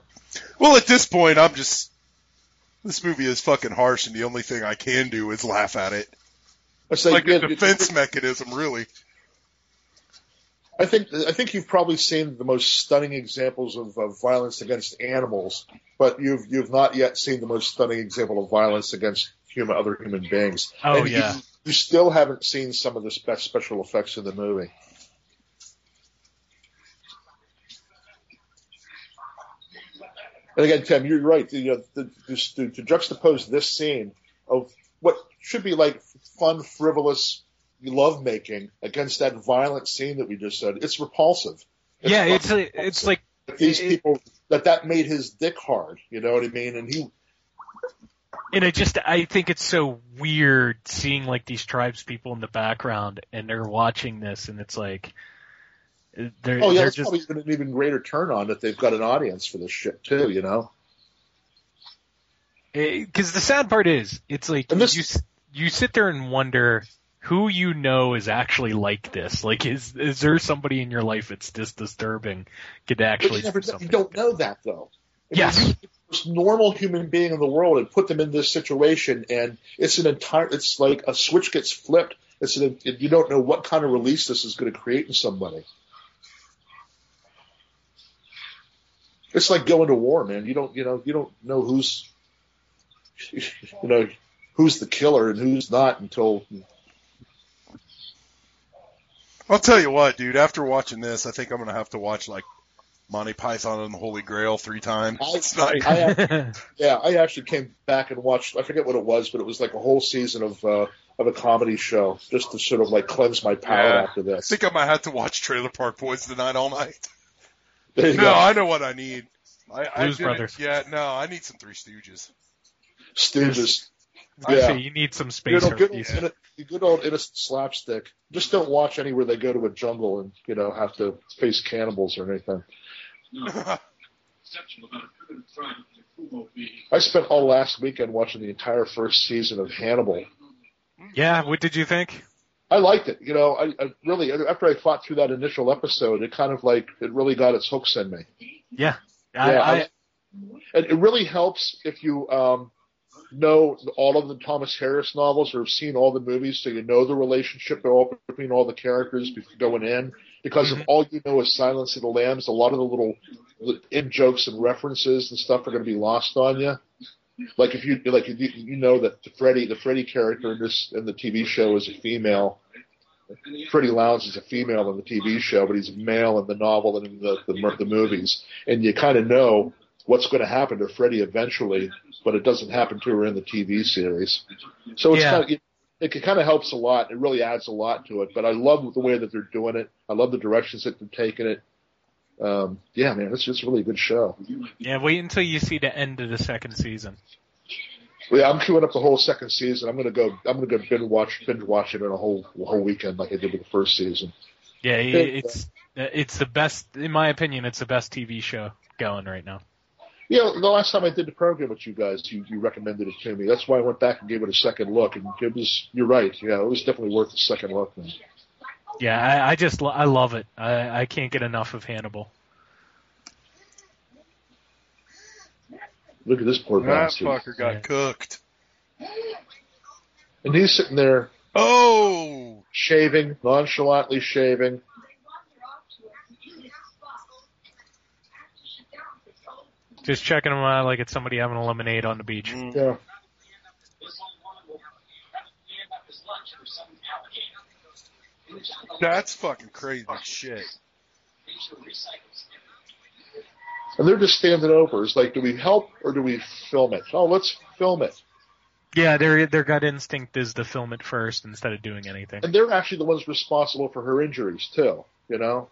Well, at this point, I'm just. This movie is fucking harsh, and the only thing I can do is laugh at it. It's Like a yeah, defense mechanism, really. I think I think you've probably seen the most stunning examples of, of violence against animals, but you've you've not yet seen the most stunning example of violence against human other human beings. Oh, and yeah. You, you still haven't seen some of the spe- special effects in the movie. And again, Tim, you're right. You know, the, just to, to juxtapose this scene of what should be like fun, frivolous love making against that violent scene that we just said, it's repulsive. yeah, it's like, it's like that these it- people that that made his dick hard. You know what I mean? And he, and I just I think it's so weird seeing like these tribes people in the background and they're watching this and it's like they're oh yeah, it's just probably an even greater turn on that they've got an audience for this shit too. You know? Eh, because the sad part is it's like this- you you sit there and wonder who you know is actually like this. Like, is is there somebody in your life that's this disturbing could actually you, never, do you don't know that though. I mean, Yes. you take the most normal human being in the world and put them in this situation, and it's an entire. It's like a switch gets flipped. It's an, you don't know what kind of release this is going to create in somebody. It's like going to war, man. You don't, you know, you don't know who's, you know, who's the killer and who's not until. I'll tell you what, dude. After watching this, I think I'm gonna have to watch like Monty Python and the Holy Grail three times. I, It's not, I, I, yeah, I actually came back and watched. I forget what it was, but it was like a whole season of uh, of a comedy show just to sort of like cleanse my palate Yeah. after I this. think I might have to watch Trailer Park Boys tonight all night. There you No, go. I know what I need. I, I Blues did it- Brothers. Yeah, no, I need some Three Stooges. Stooges. I Yeah. say you need some space Good old, good, herpes. old, inno- good old innocent slapstick. Just don't watch any where they go to a jungle and you know have to face cannibals or anything. I spent all last weekend watching the entire first season of Hannibal. Yeah, what did you think? I liked it. You know, I, I really after I fought through that initial episode, it kind of like it really got its hooks in me. Yeah. I, Yeah, I, I- And it really helps if you um, know all of the Thomas Harris novels or have seen all the movies, so you know the relationship between all the characters before going in. Because if all you know is Silence of the Lambs, a lot of the little in jokes and references and stuff are going to be lost on you. Like if you like you, you know that the Freddy the Freddy character in this in the TV show is a female. Freddie Lounds is a female in the TV show, but he's a male in the novel and in the the, the movies, and you kind of know what's going to happen to Freddie eventually, but it doesn't happen to her in the TV series. So it's Yeah. kind of, it, it kind of helps a lot. It really adds a lot to it. But I love the way that they're doing it. I love the directions that they're taking it. Um, yeah, man, it's just really a good show. yeah, wait until you see the end of the second season. Well, yeah, I'm queuing up the whole second season. I'm gonna go. I'm gonna go binge watch binge watch it in a whole a whole weekend like I did with the first season. Yeah, it's it's the best in my opinion. It's the best TV show going right now. Yeah, the last time I did the program with you guys, you, you recommended it to me. That's why I went back and gave it a second look, and it was. You're right. Yeah, it was definitely worth a second look. Man. Yeah, I, I just I love it. I I can't get enough of Hannibal. Look at this poor bastard. That fucker got Yeah. cooked. And he's sitting there Oh, shaving, nonchalantly shaving. Just checking him out like it's somebody having a lemonade on the beach. Mm. Yeah. That's fucking crazy shit. And they're just standing over. It's like, do we help or do we film it? Oh, let's film it. Yeah, their their gut instinct is to film it first instead of doing anything. And they're actually the ones responsible for her injuries too. You know.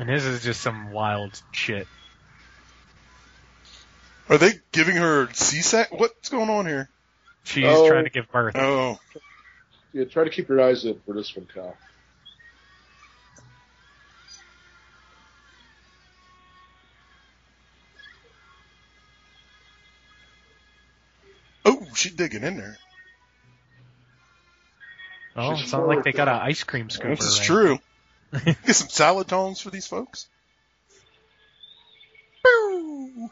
And his is just some wild shit. Are they giving her C-sec? What's going on here? She's Oh. trying to give birth. Oh, Yeah, try to keep your eyes open for this one, Kyle. oh, she's digging in there. Oh, She's it's not like they got an ice cream scooper. This is right? true. Get some salad tones for these folks. Boo.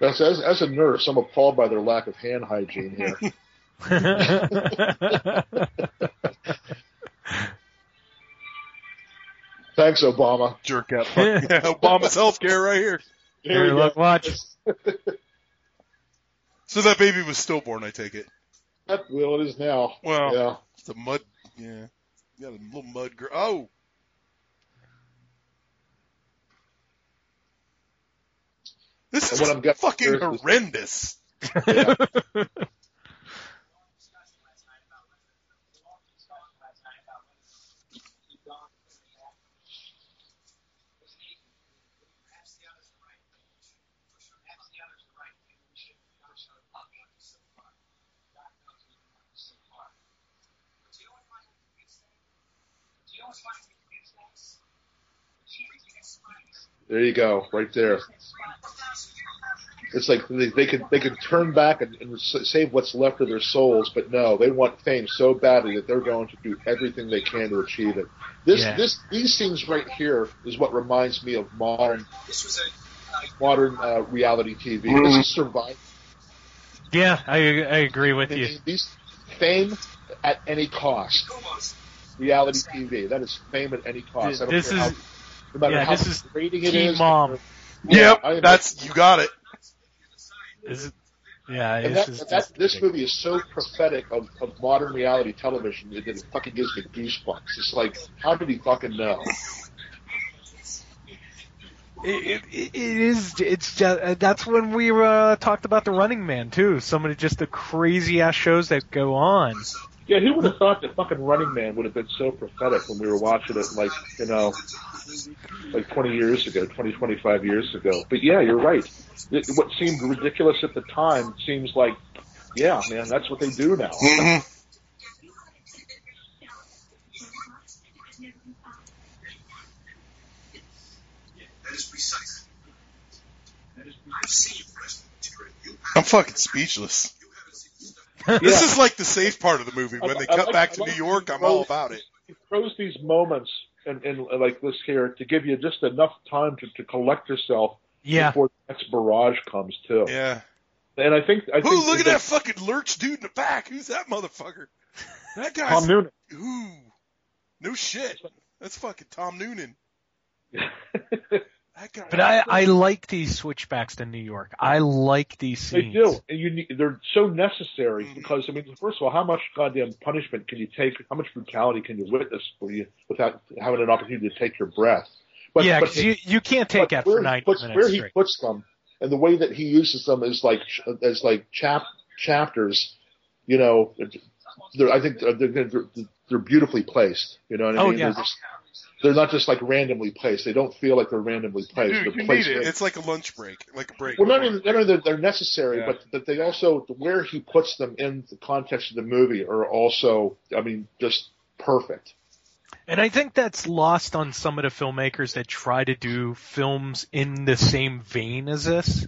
As, as, as a nurse, I'm appalled by their lack of hand hygiene here. Thanks, Obama. Jerk out. Fuck. Yeah, Obama's healthcare right here. Here Here, we look, watch. So that baby was stillborn, I take it. That, well, it is now. Well, Yeah. it's a mud. Yeah, got a little mud girl. Oh, this is And what I'm getting fucking here is- There you go, right there. It's like they, they could they could turn back and, and save what's left of their souls, but no, they want fame so badly that they're going to do everything they can to achieve it. This Yeah. this these things right here is what reminds me of modern modern uh, reality TV. This is survival. Yeah, I I agree with you. These fame at any cost. Reality TV. That is fame at any cost. I don't This care is- how, no matter yeah, how this is degrading it Teen is. Mom. Yeah, yep, that's you got it. Is it, Yeah, And that, just, that, this movie is so prophetic of, of modern reality television that it fucking gives me goosebumps. It's like, how did he fucking know? It, it, it is. It's just uh, that's when we uh, talked about the Running Man too. Some of the, just the crazy ass shows that go on. Yeah, who would have thought that fucking Running Man would have been so prophetic when we were watching it, like, you know, like 20 years ago, 20, 25 years ago. But yeah, you're right. It, what seemed ridiculous at the time seems like, yeah, man, that's what they do now. Mhm. I'm fucking speechless. This is like the safe part of the movie. When I- they I cut like- back to like New York, the I'm all about it. He throws these moments and, and like this here to give you just enough time to, to collect yourself Yeah, before the next barrage comes too. Yeah. And I think I Ooh, think look at that fucking lurch dude in the back. Who's that motherfucker? That guy's. Tom Noonan. Ooh. No shit. That's fucking Tom Noonan. That guy. but I I like these switchbacks to New York. I like these scenes. They do, and you need, they're so necessary Mhm. because I mean, first of all, how much goddamn punishment can you take? How much brutality can you witness for you without having an opportunity to take your breath? But, yeah, because you you can't take but that where for he ninety puts, minutes where he straight. puts them and the way that he uses them is like as like chap chapters. You know, they're, I think they're, they're, they're beautifully placed. You know what I Oh, mean? yeah. They're, not just like randomly placed. They don't feel like they're randomly placed. Dude, they're you need it. right- It's like a lunch break, like a break. well, not even not only they're, they're necessary, Yeah. but but they also where he puts them in the context of the movie are also, I mean, just perfect. And I think that's lost on some of the filmmakers that try to do films in the same vein as this.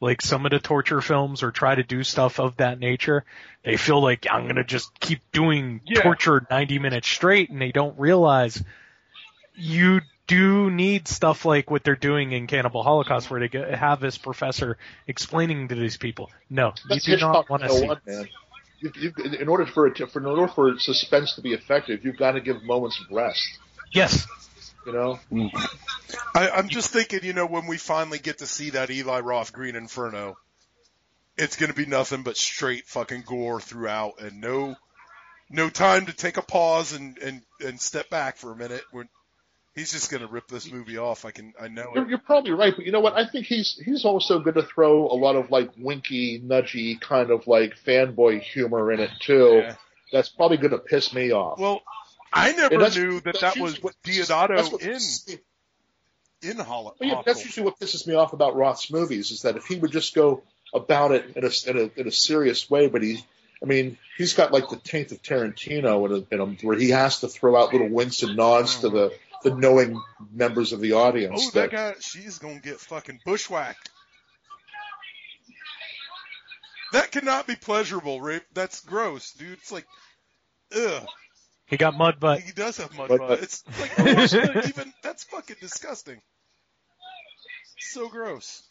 Like some of the torture films or try to do stuff of that nature. They feel like I'm gonna just keep doing Yeah. torture 90 minutes straight and they don't realize you do need stuff like what they're doing in Cannibal Holocaust mm-hmm. where they get, have this professor explaining to these people, no, you That's do not want to 101, see man. You, you, in order for it to, for in order for suspense to be effective, you've got to give moments of rest. Yes. You know, mm. I, I'm just thinking, you know, when we finally get to see that Eli Roth Green Inferno, it's going to be nothing but straight fucking gore throughout, and no, no time to take a pause and and and step back for a minute. When he's just going to rip this movie off. I can, I know you're, it. you're probably right, but you know what? I think he's he's also going to throw a lot of like winky, nudgy kind of like fanboy humor in it too. Yeah. That's probably going to piss me off. Well, I never knew that that was what- Deodato what- in in Holo. Well, yeah, that's usually what pisses me off about Roth's movies is that if he would just go about it in a, in a, in a serious way, but he, I mean, he's got like the taint of Tarantino in, in him where he has to throw out little winks and nods to the, the knowing members of the audience. Oh, that guy, she's gonna get fucking bushwhacked. That cannot be pleasurable, Rick. That's gross, dude. It's like, ugh. He got mud butt. He does have mud But- butt. but- It's like, oh, even, that's fucking disgusting. So gross.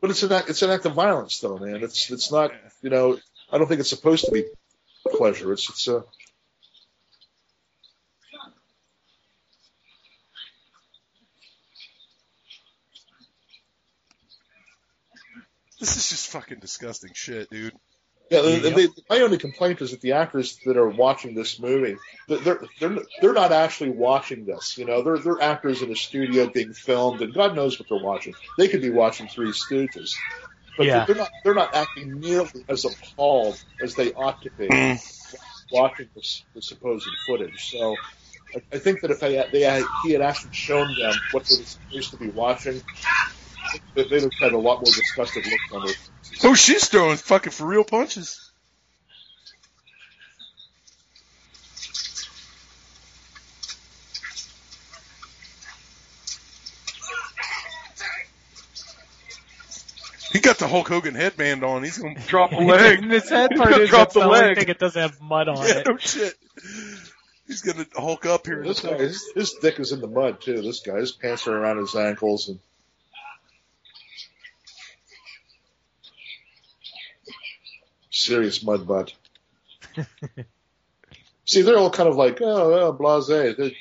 But it's an act, it's an act of violence, though, man. It's it's not, you know, I don't think it's supposed to be pleasure. It's it's a This is just fucking disgusting shit, dude. Yeah, they, Yep. they, my only complaint is that the actors that are watching this movie, they're they're they're not actually watching this. You know, they're they're actors in a studio being filmed, and God knows what they're watching. They could be watching Three Stooges, but Yeah. they're not they're not acting nearly as appalled as they ought to be mm. watching this the supposed footage. So. I- I think that if they, they had, he had actually shown them what they were supposed to be watching, they- they'd had a lot more disgusted looks on their faces. Oh, she's throwing fucking for real punches. He got the Hulk Hogan headband on. He's gonna drop a leg. And the sad He's part gonna is drop that's the the only leg. thing it doesn't have mud on Yeah, it. no shit. He's gonna Hulk up here. This guy, his, his dick is in the mud too. This guy, his pants are around his ankles, and serious mud butt. See, they're all kind of like, oh, oh blasé. They-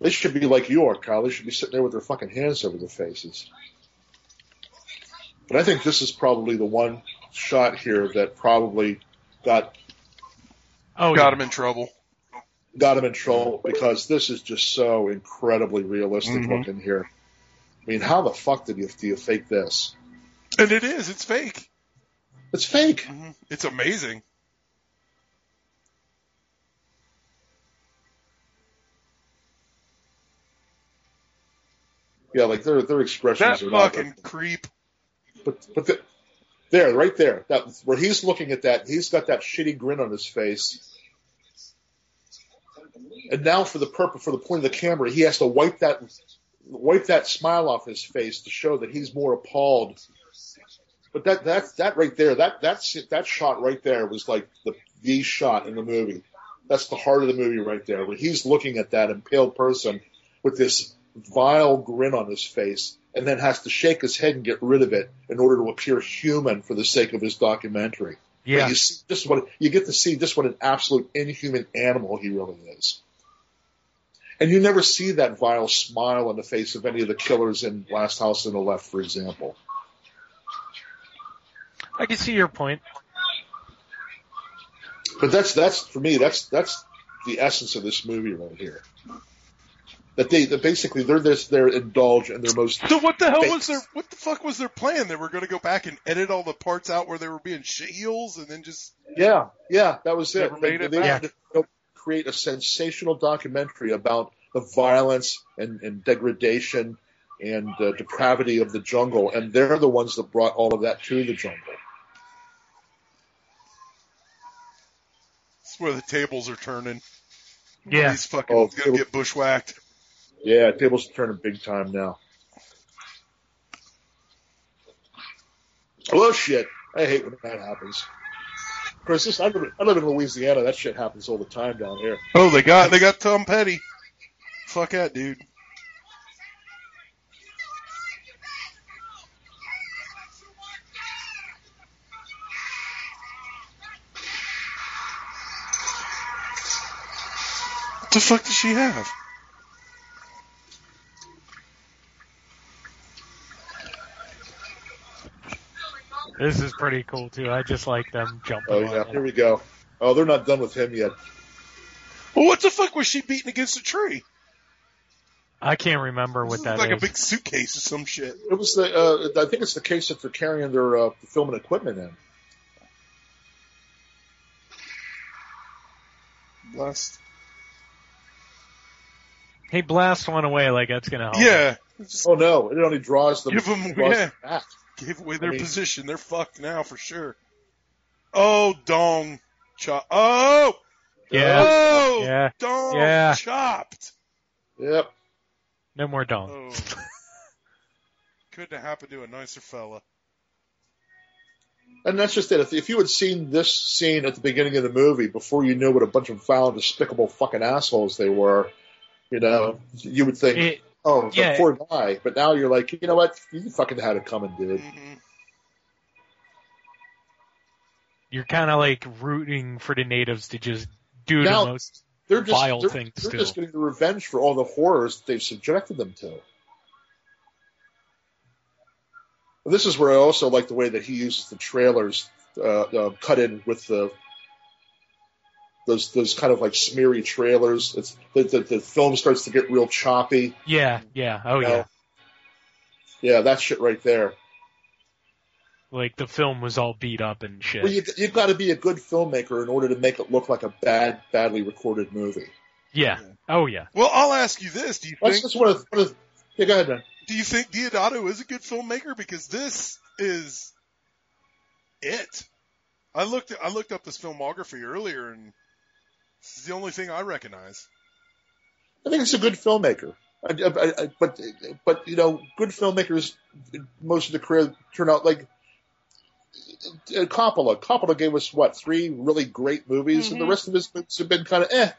They should be like York, Kyle. They should be sitting there with their fucking hands over their faces. But I think this is probably the one shot here that probably got Oh, Got yeah. him in trouble. got him in trouble because this is just so incredibly realistic Mhm. looking here. I mean, how the fuck did you do you fake this? And it is. It's fake. It's fake. Mm-hmm. It's amazing. Yeah, like their their expressions That are not. fucking creep. But but the, there, right there, that where he's looking at that, he's got that shitty grin on his face. And now, for the purpose, for the point of the camera, he has to wipe that wipe that smile off his face to show that he's more appalled. But that that that right there, that that's that shot right there was like the the shot in the movie. That's the heart of the movie right there, where he's looking at that impaled person with this vile grin on his face, and then has to shake his head and get rid of it in order to appear human for the sake of his documentary. But Yeah. you see just what you get to see just what an absolute inhuman animal he really is. And you never see that vile smile on the face of any of the killers in Last House on the Left, for example. I can see your point. But that's that's for me that's that's the essence of this movie right here. That they that basically they're this they're indulge in their most So what the hell Fake. was their what the fuck was their plan? They were going to go back and edit all the parts out where they were being shitheels and then just Yeah, yeah, that was it. Never made they, it they back. wanted to create a sensational documentary about the violence and, and degradation and uh, depravity of the jungle, and they're the ones that brought all of that to the jungle. it's where the tables are turning. Yeah. He's fucking Oh, gonna get bushwhacked. Yeah, tables are turning big time now. Well, shit. I hate when that happens. This, I, live, I live in Louisiana. That shit happens all the time down here. Oh, they got they got Tom Petty. Fuck that dude. What the fuck does she have? This is pretty cool too. I just like them jumping. Oh on yeah, it. here we go. Oh, they're not done with him yet. Well, what the fuck was she beating against a tree? I can't remember what This that is like is. a big suitcase or some shit. It was the. Uh, I think it's the case that they're carrying their uh, film and equipment in. Blast. Hey, blast one away like that's gonna help. Yeah. Oh no! It only draws them. Give 'em- draws yeah. them back. Gave away their I mean- position. They're fucked now for sure. Oh, dong. Chop. Oh! Yeah. Oh! Yeah. Dong Yeah. chopped. Yep. No more dong. Oh. Couldn't have happened to a nicer fella. And that's just it. If, if you had seen this scene at the beginning of the movie before you knew what a bunch of foul, despicable fucking assholes they were, you know, you would think, It, oh, the yeah. poor guy. But now you're like, you know what? You fucking had it coming, dude. hmm you're kind of like rooting for the natives to just do Now- the most. They're just, Vile they're, things they're too. just getting the revenge for all the horrors they've subjected them to. This is where I also like the way that he uses the trailers uh, uh, cut in with the those those kind of like smeary trailers. It's the, the, the film starts to get real choppy. Yeah, yeah, oh you know? yeah. Yeah, that shit right there. Like the film was all beat up and shit. Well, you, you've got to be a good filmmaker in order to make it look like a bad, badly recorded movie. yeah. Oh yeah. Well, I'll ask you this: Do you That's think just one of, one of yeah. Go ahead, man. do you think Deodato is a good filmmaker? Because this is it. I looked I looked up his filmography earlier, and this is the only thing I recognize. I think it's a good filmmaker. I, I, I, but but you know, good filmmakers most of the career turn out like uh, Coppola. Coppola gave us what three really great movies, and the Mhm. rest of his movies have been kind of eh.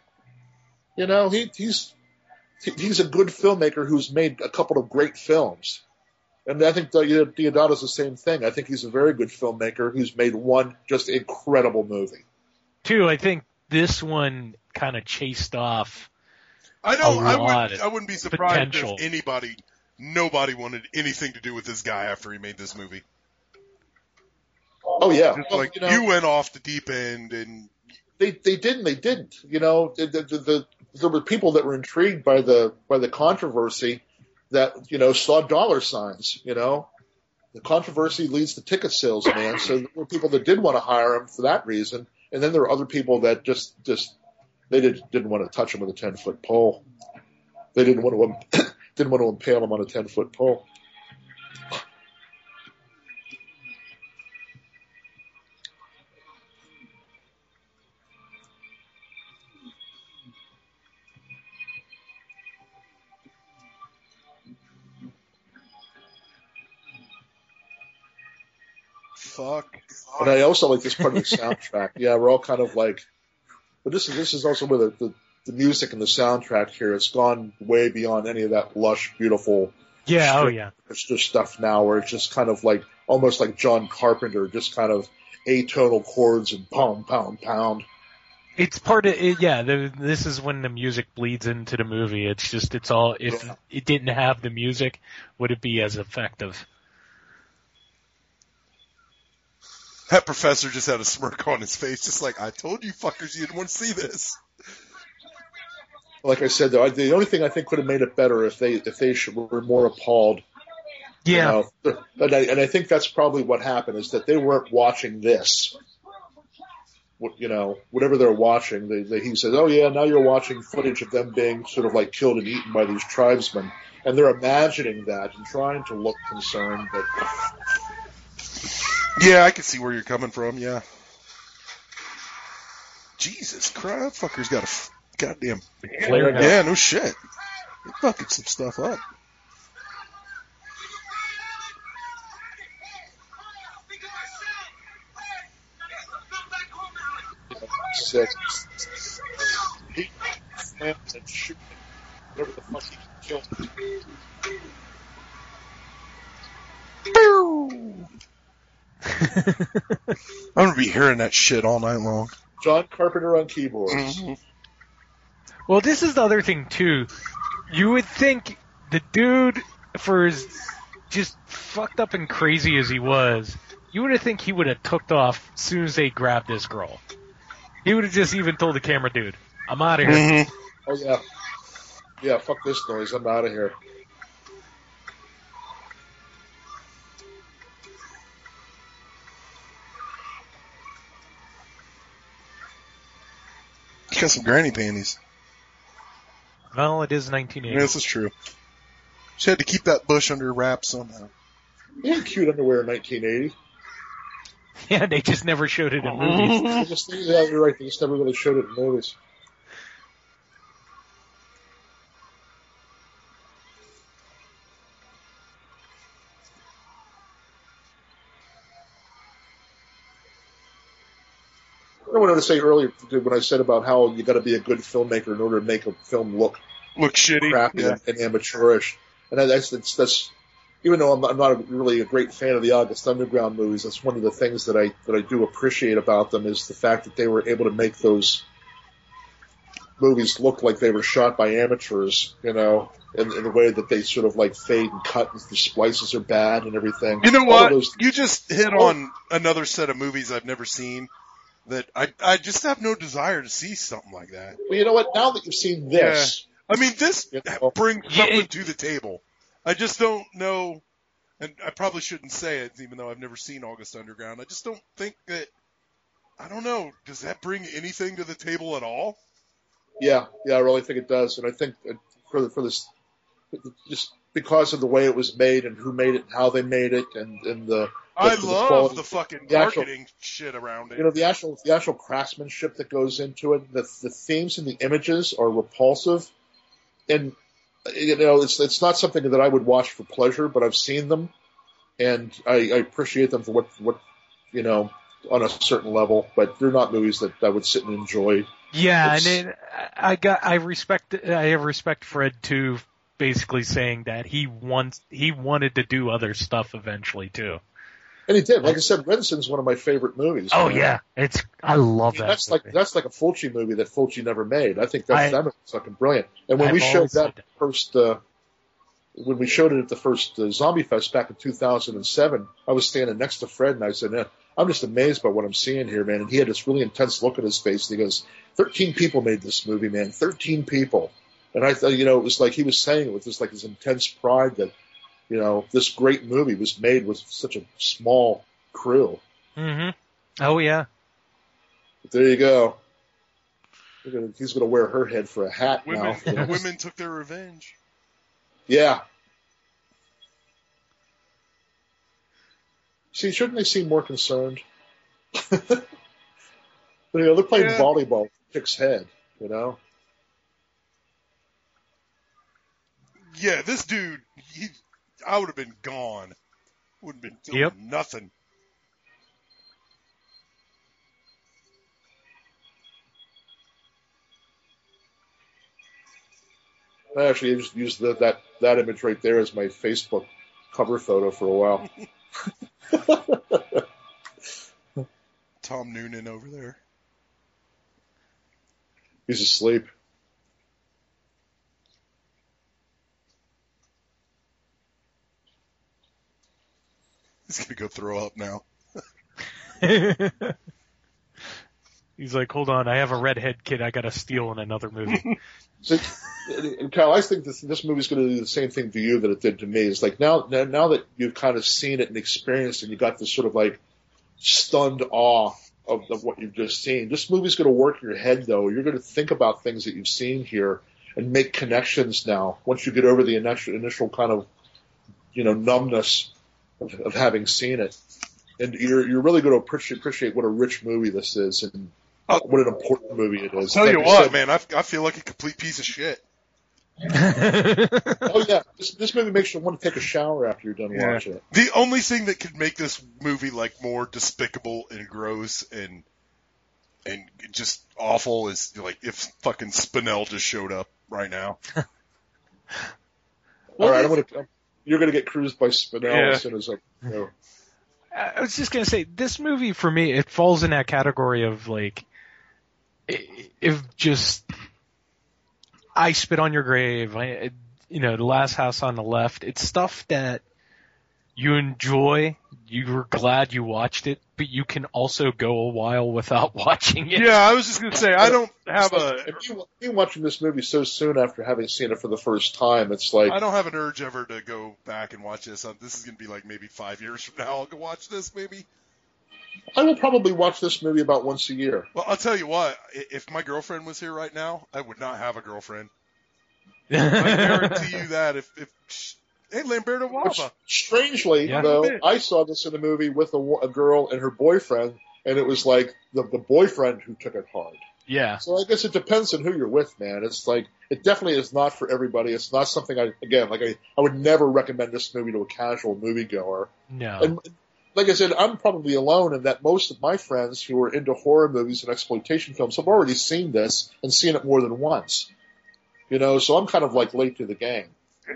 You know, he he's he's a good filmmaker who's made a couple of great films. And I think Di- Deodato's the same thing. I think he's a very good filmmaker who's made one just incredible movie. Two, I think this one kind of chased off I know. I lot would. of I wouldn't be surprised potential. if anybody, nobody wanted anything to do with this guy after he made this movie. Oh yeah, Well, like you know, you went off the deep end, and they they didn't they didn't you know the, the, the, the, there were people that were intrigued by the by the controversy that you know saw dollar signs you know the controversy leads to ticket sales man so there were people that did want to hire him for that reason and then there were other people that just just they did, didn't want to touch him with a ten foot pole. They didn't want to didn't want to impale him on a ten foot pole I also like this part of the soundtrack. Yeah, we're all kind of like, but this is this is also where the, the the music and the soundtrack here has gone way beyond any of that lush, beautiful Yeah, oh yeah. extra stuff now, where it's just kind of like almost like John Carpenter, just kind of atonal chords and pound, pound, pound. It's part of it, yeah. The, this is when the music bleeds into the movie. It's just it's all if Yeah. it didn't have the music, would it be as effective? That professor just had a smirk on his face, just like I told you, fuckers, you didn't want to see this. Like I said, though, I, the only thing I think could have made it better if they if they should, were more appalled. you Yeah, know. and I, and I think that's probably what happened is that they weren't watching this. What- You know, whatever they're watching, they, they, he says, "Oh yeah, now you're watching footage of them being sort of like killed and eaten by these tribesmen," and they're imagining that and trying to look concerned, but Yeah, I can see where you're coming from. Yeah. Jesus Christ, that fucker's got a f- goddamn. Flare gun. Yeah, no shit. He fucking some stuff up. said, he slams and shoots whatever the fuck he can kill. I'm gonna be hearing that shit all night long. John Carpenter on keyboards. Mm-hmm. Well, this is the other thing too. You would think the dude, for as just fucked up and crazy as he was, you would have think he would have took off as soon as they grabbed this girl. He would have just even told the camera dude, "I'm out of here." Mm-hmm. Oh yeah, yeah. Fuck this noise. I'm out of here. He got some granny panties. Well, it is 1980. This is true. She had to keep that bush under wraps somehow. He had cute underwear in 1980. Yeah, they just never showed it in movies. I just yeah, you're right. They just never really showed it in movies. To say earlier when I said about how you got to be a good filmmaker in order to make a film look Look shitty. crappy Yeah. and, and amateurish. And that's, that's, that's, even though I'm, I'm not a, really a great fan of the August Underground movies, that's one of the things that I, that I do appreciate about them is the fact that they were able to make those movies look like they were shot by amateurs, you know, in, in the way that they sort of like fade and cut and the splices are bad and everything. You know what? those- You just hit oh. on another set of movies I've never seen that I I just have no desire to see something like that. well, you know what? Now that you've seen this, I mean, this You know? brings Yeah, something it- to the table. I just don't know, and I probably shouldn't say it, even though I've never seen August Underground. I just don't think that. I don't know. Does that bring anything to the table at all? Yeah, yeah, I really think it does, and I think that for the, for this, just because of the way it was made and who made it, and how they made it, and and the I the love quality- the fucking the actual- marketing shit around it. you know the actual the actual craftsmanship that goes into it, the the themes and the images are repulsive, and you know it's it's not something that I would watch for pleasure, but I've seen them, and I, I appreciate them for what what you know on a certain level, but they're not movies that I would sit and enjoy. Yeah, It's- and it, I got I respect I have respect for Ed too, basically saying that he wants he wanted to do other stuff eventually too. And he did. Like I said, Renson's one of my favorite movies. Oh man. yeah, it's I love I mean, that. that's movie. like that's like a Fulci movie that Fulci never made. I think that's I- that was fucking brilliant. And when I've we showed that that. first, uh, when we showed it at the first uh, Zombie Fest back in 2007, I was standing next to Fred and I said, "Man, "I'm just amazed by what I'm seeing here, man." And he had this really intense look at his face. And he goes, "13 people made this movie, man. 13 people." And I thought, you know, it was like he was saying it with this like this intense pride that, you know, this great movie was made with such a small crew. hmm Oh yeah. But there you go. Gonna, he's going to wear her head for a hat Women, now. you know? women took their revenge. Yeah. See, shouldn't they seem more concerned? but, you know, they're playing Yeah. volleyball with chick's head, you know? Yeah, this dude, he, I would have been gone. Would have been doing Yep. nothing. I actually just used the, that, that image right there as my Facebook cover photo for a while. Tom Noonan over there. He's asleep. He's gonna go throw up now. He's like, hold on, I have a redhead kid I gotta steal in another movie. So, and Kyle, I think this this movie's going to do the same thing to you that it did to me. It's like now, now now that you've kind of seen it and experienced, it, and you got this sort of like stunned awe of, of what you've just seen. This movie's going to work your head, though. You're going to think about things that you've seen here and make connections. Now, once you get over the initial initial kind of you know numbness of, of having seen it, and you're you're really going to appreciate appreciate what a rich movie this is and what an important movie it is. Tell Like you I what, said- man, I, I feel like a complete piece of shit. Oh yeah, this, this movie makes you want to take a shower after you're done Yeah. watching it. The only thing that could make this movie like more despicable and gross and and just awful is like if fucking Spinell just showed up right now. All right, I'm gonna. You're gonna get cruised by Spinell Yeah. as soon as I. You know, I was just gonna say, this movie for me, it falls in that category of like, if just, I spit on your grave, I, you know, the last house on the left, it's stuff that you enjoy, you were glad you watched it, but you can also go a while without watching it. Yeah, I was just gonna say I don't have a if you, you watching this movie so soon after having seen it for the first time, it's like I don't have an urge ever to go back and watch this. This is gonna be like maybe five years from now. I'll go watch this maybe. I will probably watch this movie about once a year. Well, I'll tell you what. i- If my girlfriend was here right now, I would not have a girlfriend. I guarantee you that. If if hey Lamberto Bava, strangely, Yeah. though, I saw this in a movie with a, a girl and her boyfriend, and it was like the, the boyfriend who took it hard. yeah. So I guess it depends on who you're with, man. It's like it definitely is not for everybody. It's not something I again like I, I would never recommend this movie to a casual moviegoer. No. And like I said, I'm probably alone in that most of my friends who are into horror movies and exploitation films have already seen this and seen it more than once. You know, so I'm kind of like late to the game.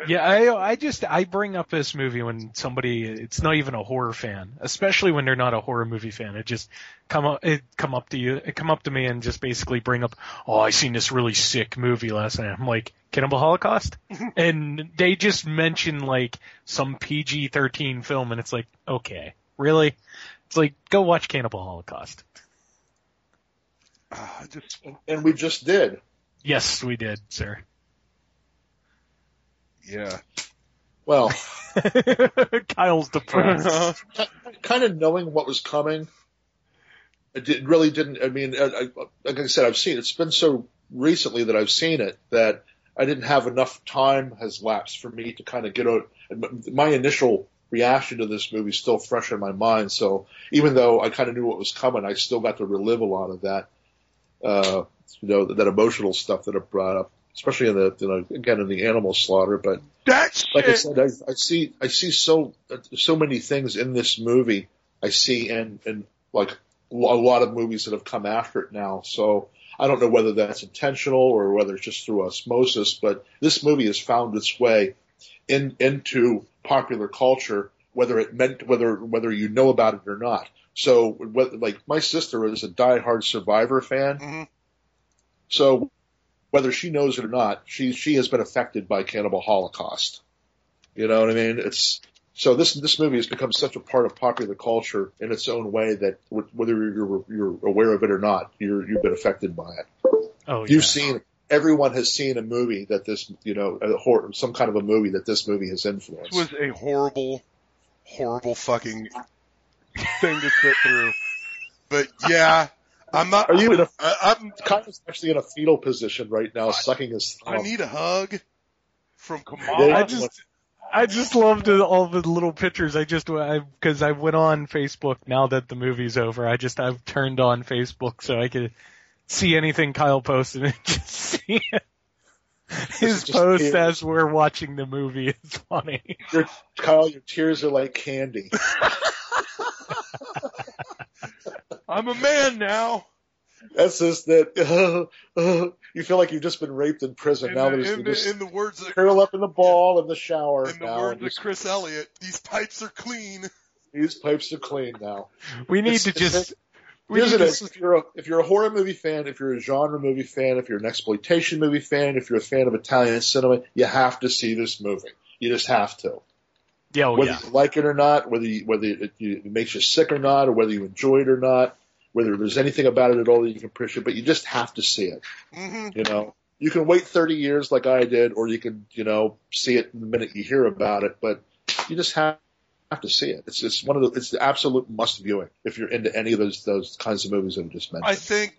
Yeah, I I just I bring up this movie when somebody it's not even a horror fan, especially when they're not a horror movie fan. It just come up it come up to you it come up to me and just basically bring up, oh, I seen this really sick movie last night. I'm like Cannibal Holocaust, and they just mention like some PG-13 film, and it's like, okay, really? It's like go watch Cannibal Holocaust. Ah, I just And, and we just did. Yes, we did, sir. Yeah. Well, Kyle's depressed. kind of knowing what was coming, it did, really didn't. I mean, I, I, like I said, I've seen it's been so recently that I've seen it that I didn't have enough time has lapsed for me to kind of get out. My initial reaction to this movie is still fresh in my mind. So even though I kind of knew what was coming, I still got to relive a lot of that, uh, you know, that emotional stuff that it brought up, especially in the, you know, again in the animal slaughter. But That shit. like I said, I, I see I see so so many things in this movie. I see in in like a lot of movies that have come after it now. So I don't know whether that's intentional or whether it's just through osmosis. But this movie has found its way in into popular culture whether it meant whether whether you know about it or not. So, whether, like my sister is a diehard Survivor fan, Mhm. so whether she knows it or not, she she has been affected by Cannibal Holocaust. You know what I mean? It's so this this movie has become such a part of popular culture in its own way that whether you're you're aware of it or not, you're you've been affected by it. Oh, You've yeah. seen everyone has seen a movie that this you know a horror, some kind of a movie that this movie has influenced. This was a horrible, horrible fucking thing to sit through. But yeah, I'm not. Are you in a I, I'm. Kyle's actually in a fetal position right now, sucking his thumb. I need a hug from Kamala. I just, I just loved all the little pictures. I just, I, because I, went on Facebook now that the movie's over. I just, I've turned on Facebook so I could see anything Kyle posted and just see it. His post tears. as we're watching the movie is funny. Your, Kyle, your tears are like candy. I'm a man now. That's just that uh, uh, you feel like you've just been raped in prison. In now the, there's in, the, in the words of curl up in the ball in the shower. in the now, words and of Chris Elliott, these pipes are clean. these pipes are clean now. We need It's- to just, we Here's need it. If you're a if you're a horror movie fan, if you're a genre movie fan, if you're an exploitation movie fan, if you're a fan of Italian cinema, you have to see this movie. You just have to. yeah, oh, whether yeah. you like it or not, whether you, whether it, it makes you sick or not, or whether you enjoy it or not, whether there's anything about it at all that you can appreciate, but you just have to see it. hmm You know, you can wait 30 years like I did, or you can, you know, see it the minute you hear about it, but you just have, have to see it. It's it's one of the it's the absolute must viewing if you're into any of those those kinds of movies that I just mentioned. I think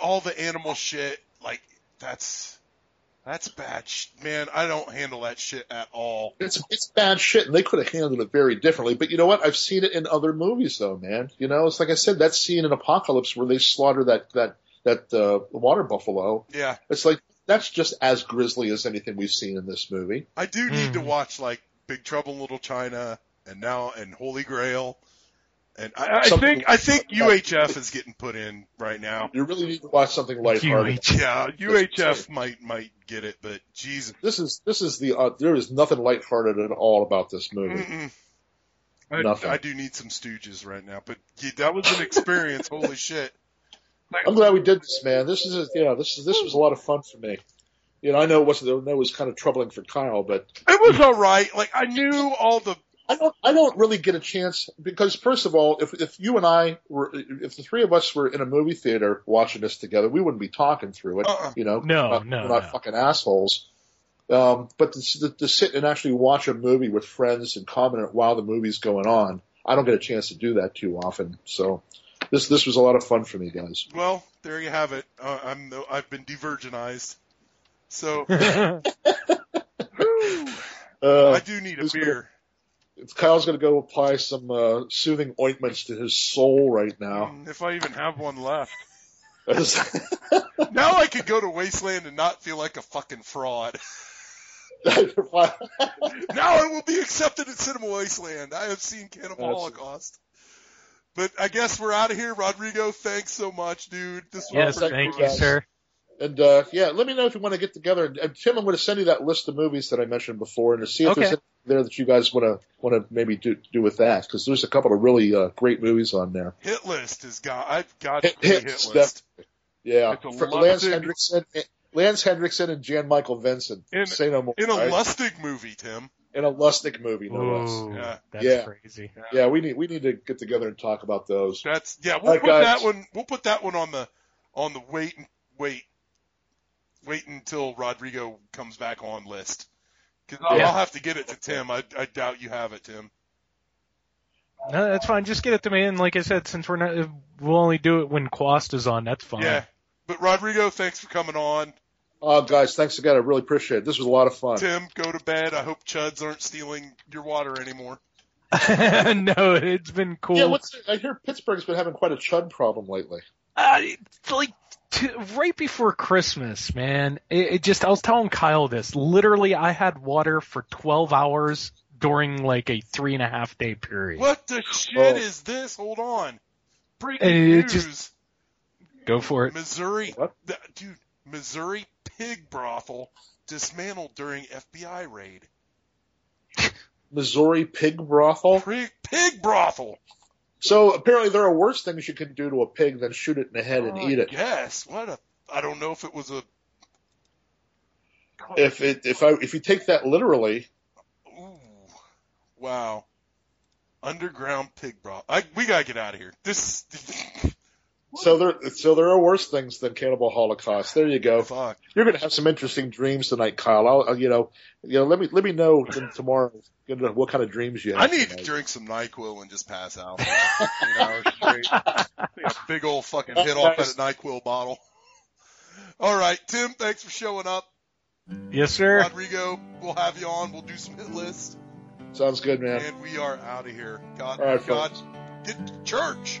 all the animal shit, like that's that's bad, sh- man. I don't handle that shit at all. It's it's bad shit, and they could have handled it very differently. But you know what? I've seen it in other movies, though, man. You know, it's like I said, that scene in Apocalypse where they slaughter that that that uh, water buffalo. Yeah, It's like that's just as grisly as anything we've seen in this movie. I do need to Mhm. watch like Big Trouble in Little China and now and Holy Grail. And I, I think I think UHF is getting put in right now. You really need to watch something lighthearted. UH. Yeah, UHF might might get it, but Jesus, This is this is the uh, there is nothing lighthearted at all about this movie. Mm-mm. I, Nothing. I do need some Stooges right now, but yeah, that was an experience. Holy shit! I'm glad we did this, man. This is a, yeah, this is this was a lot of fun for me. You know, I know it wasn't I know it was kind of troubling for Kyle, but It was all right. Like I knew all the I don't I don't really get a chance because first of all, if if you and I were if the three of us were in a movie theater watching this together, we wouldn't be talking through it. Uh-uh. You know, No, we're not, no, we're not no. fucking assholes. Um, but to, to, to sit and actually watch a movie with friends and comment while the movie's going on, I don't get a chance to do that too often. So this this was a lot of fun for me, guys. well, there you have it. Uh, I'm I've been devirginized, so Uh, I do need a who's gonna- beer. Kyle's going to go apply some uh, soothing ointments to his soul right now. Mm, If I even have one left. Now I could go to Wasteland and not feel like a fucking fraud. now I will be accepted at Cinema Wasteland. I have seen Cannibal That's- Holocaust. But I guess we're out of here. Rodrigo, thanks so much, dude. This was yes, Thank thank you, you, sir. And uh, yeah, let me know if you want to get together. And, and Tim, I'm going to send you that list of movies that I mentioned before, and to see if Okay. there's anything there that you guys want to want to maybe do do with that, because there's a couple of really uh, great movies on there. hit list is got. I've got Hit- the hit hits, list. Yeah, It's a For Lance Henriksen, Lance Henriksen, and Jan Michael Vincent. In- Say no more. In a right? Lustig movie, Tim. in a Lustig movie, no less. Yeah. that's Yeah. crazy. Yeah, we need we need to get together and talk about those. That's yeah. We'll All right, put guys. that one. We'll put that one on the on the wait wait wait until Rodrigo comes back on list. Because I'll, Yeah. I'll have to get it to Tim. I, I doubt you have it, Tim. No, that's fine. Just get it to me. And like I said, since we're not, we'll only do it when Quast is on. That's fine. Yeah. But Rodrigo, thanks for coming on. Oh, guys, thanks again. I really appreciate it. This was a lot of fun. Tim, go to bed. I hope Chuds aren't stealing your water anymore. no, it's been cool. Yeah, what's I hear Pittsburgh's been having quite a chud problem lately. Uh, it's like t- right before Christmas, man. It, it just I was telling Kyle this. Literally, I had water for 12 hours during like a three and a half day period. What the oh. shit Oh. is this? Hold on. Breaking And it news. just- Go for it. Missouri, What? dude, Missouri pig brothel dismantled during FBI raid. Missouri pig brothel. Pig, pig brothel. So apparently there are worse things you can do to a pig than shoot it in the head and Oh, eat it. Yes. What a. I don't know if it was a. If it if I if you take that literally, Ooh. Wow. Underground pig broth. I, we gotta get out of here. This. So there so there are worse things than cannibal holocaust. There you go. Fuck. You're going to have some interesting dreams tonight, Kyle. I'll, I'll you know you know let me let me know t- tomorrow you know, what kind of dreams you have. I need to drink some Nyquil and just pass out. you know, straight, a big old fucking hit off that Nyquil bottle. All right, Tim. Thanks for showing up. Yes, sir. Rodrigo, we'll have you on. We'll do some hit lists, Sounds good, man. and we are out of here. God, All right, God, folks. get to church.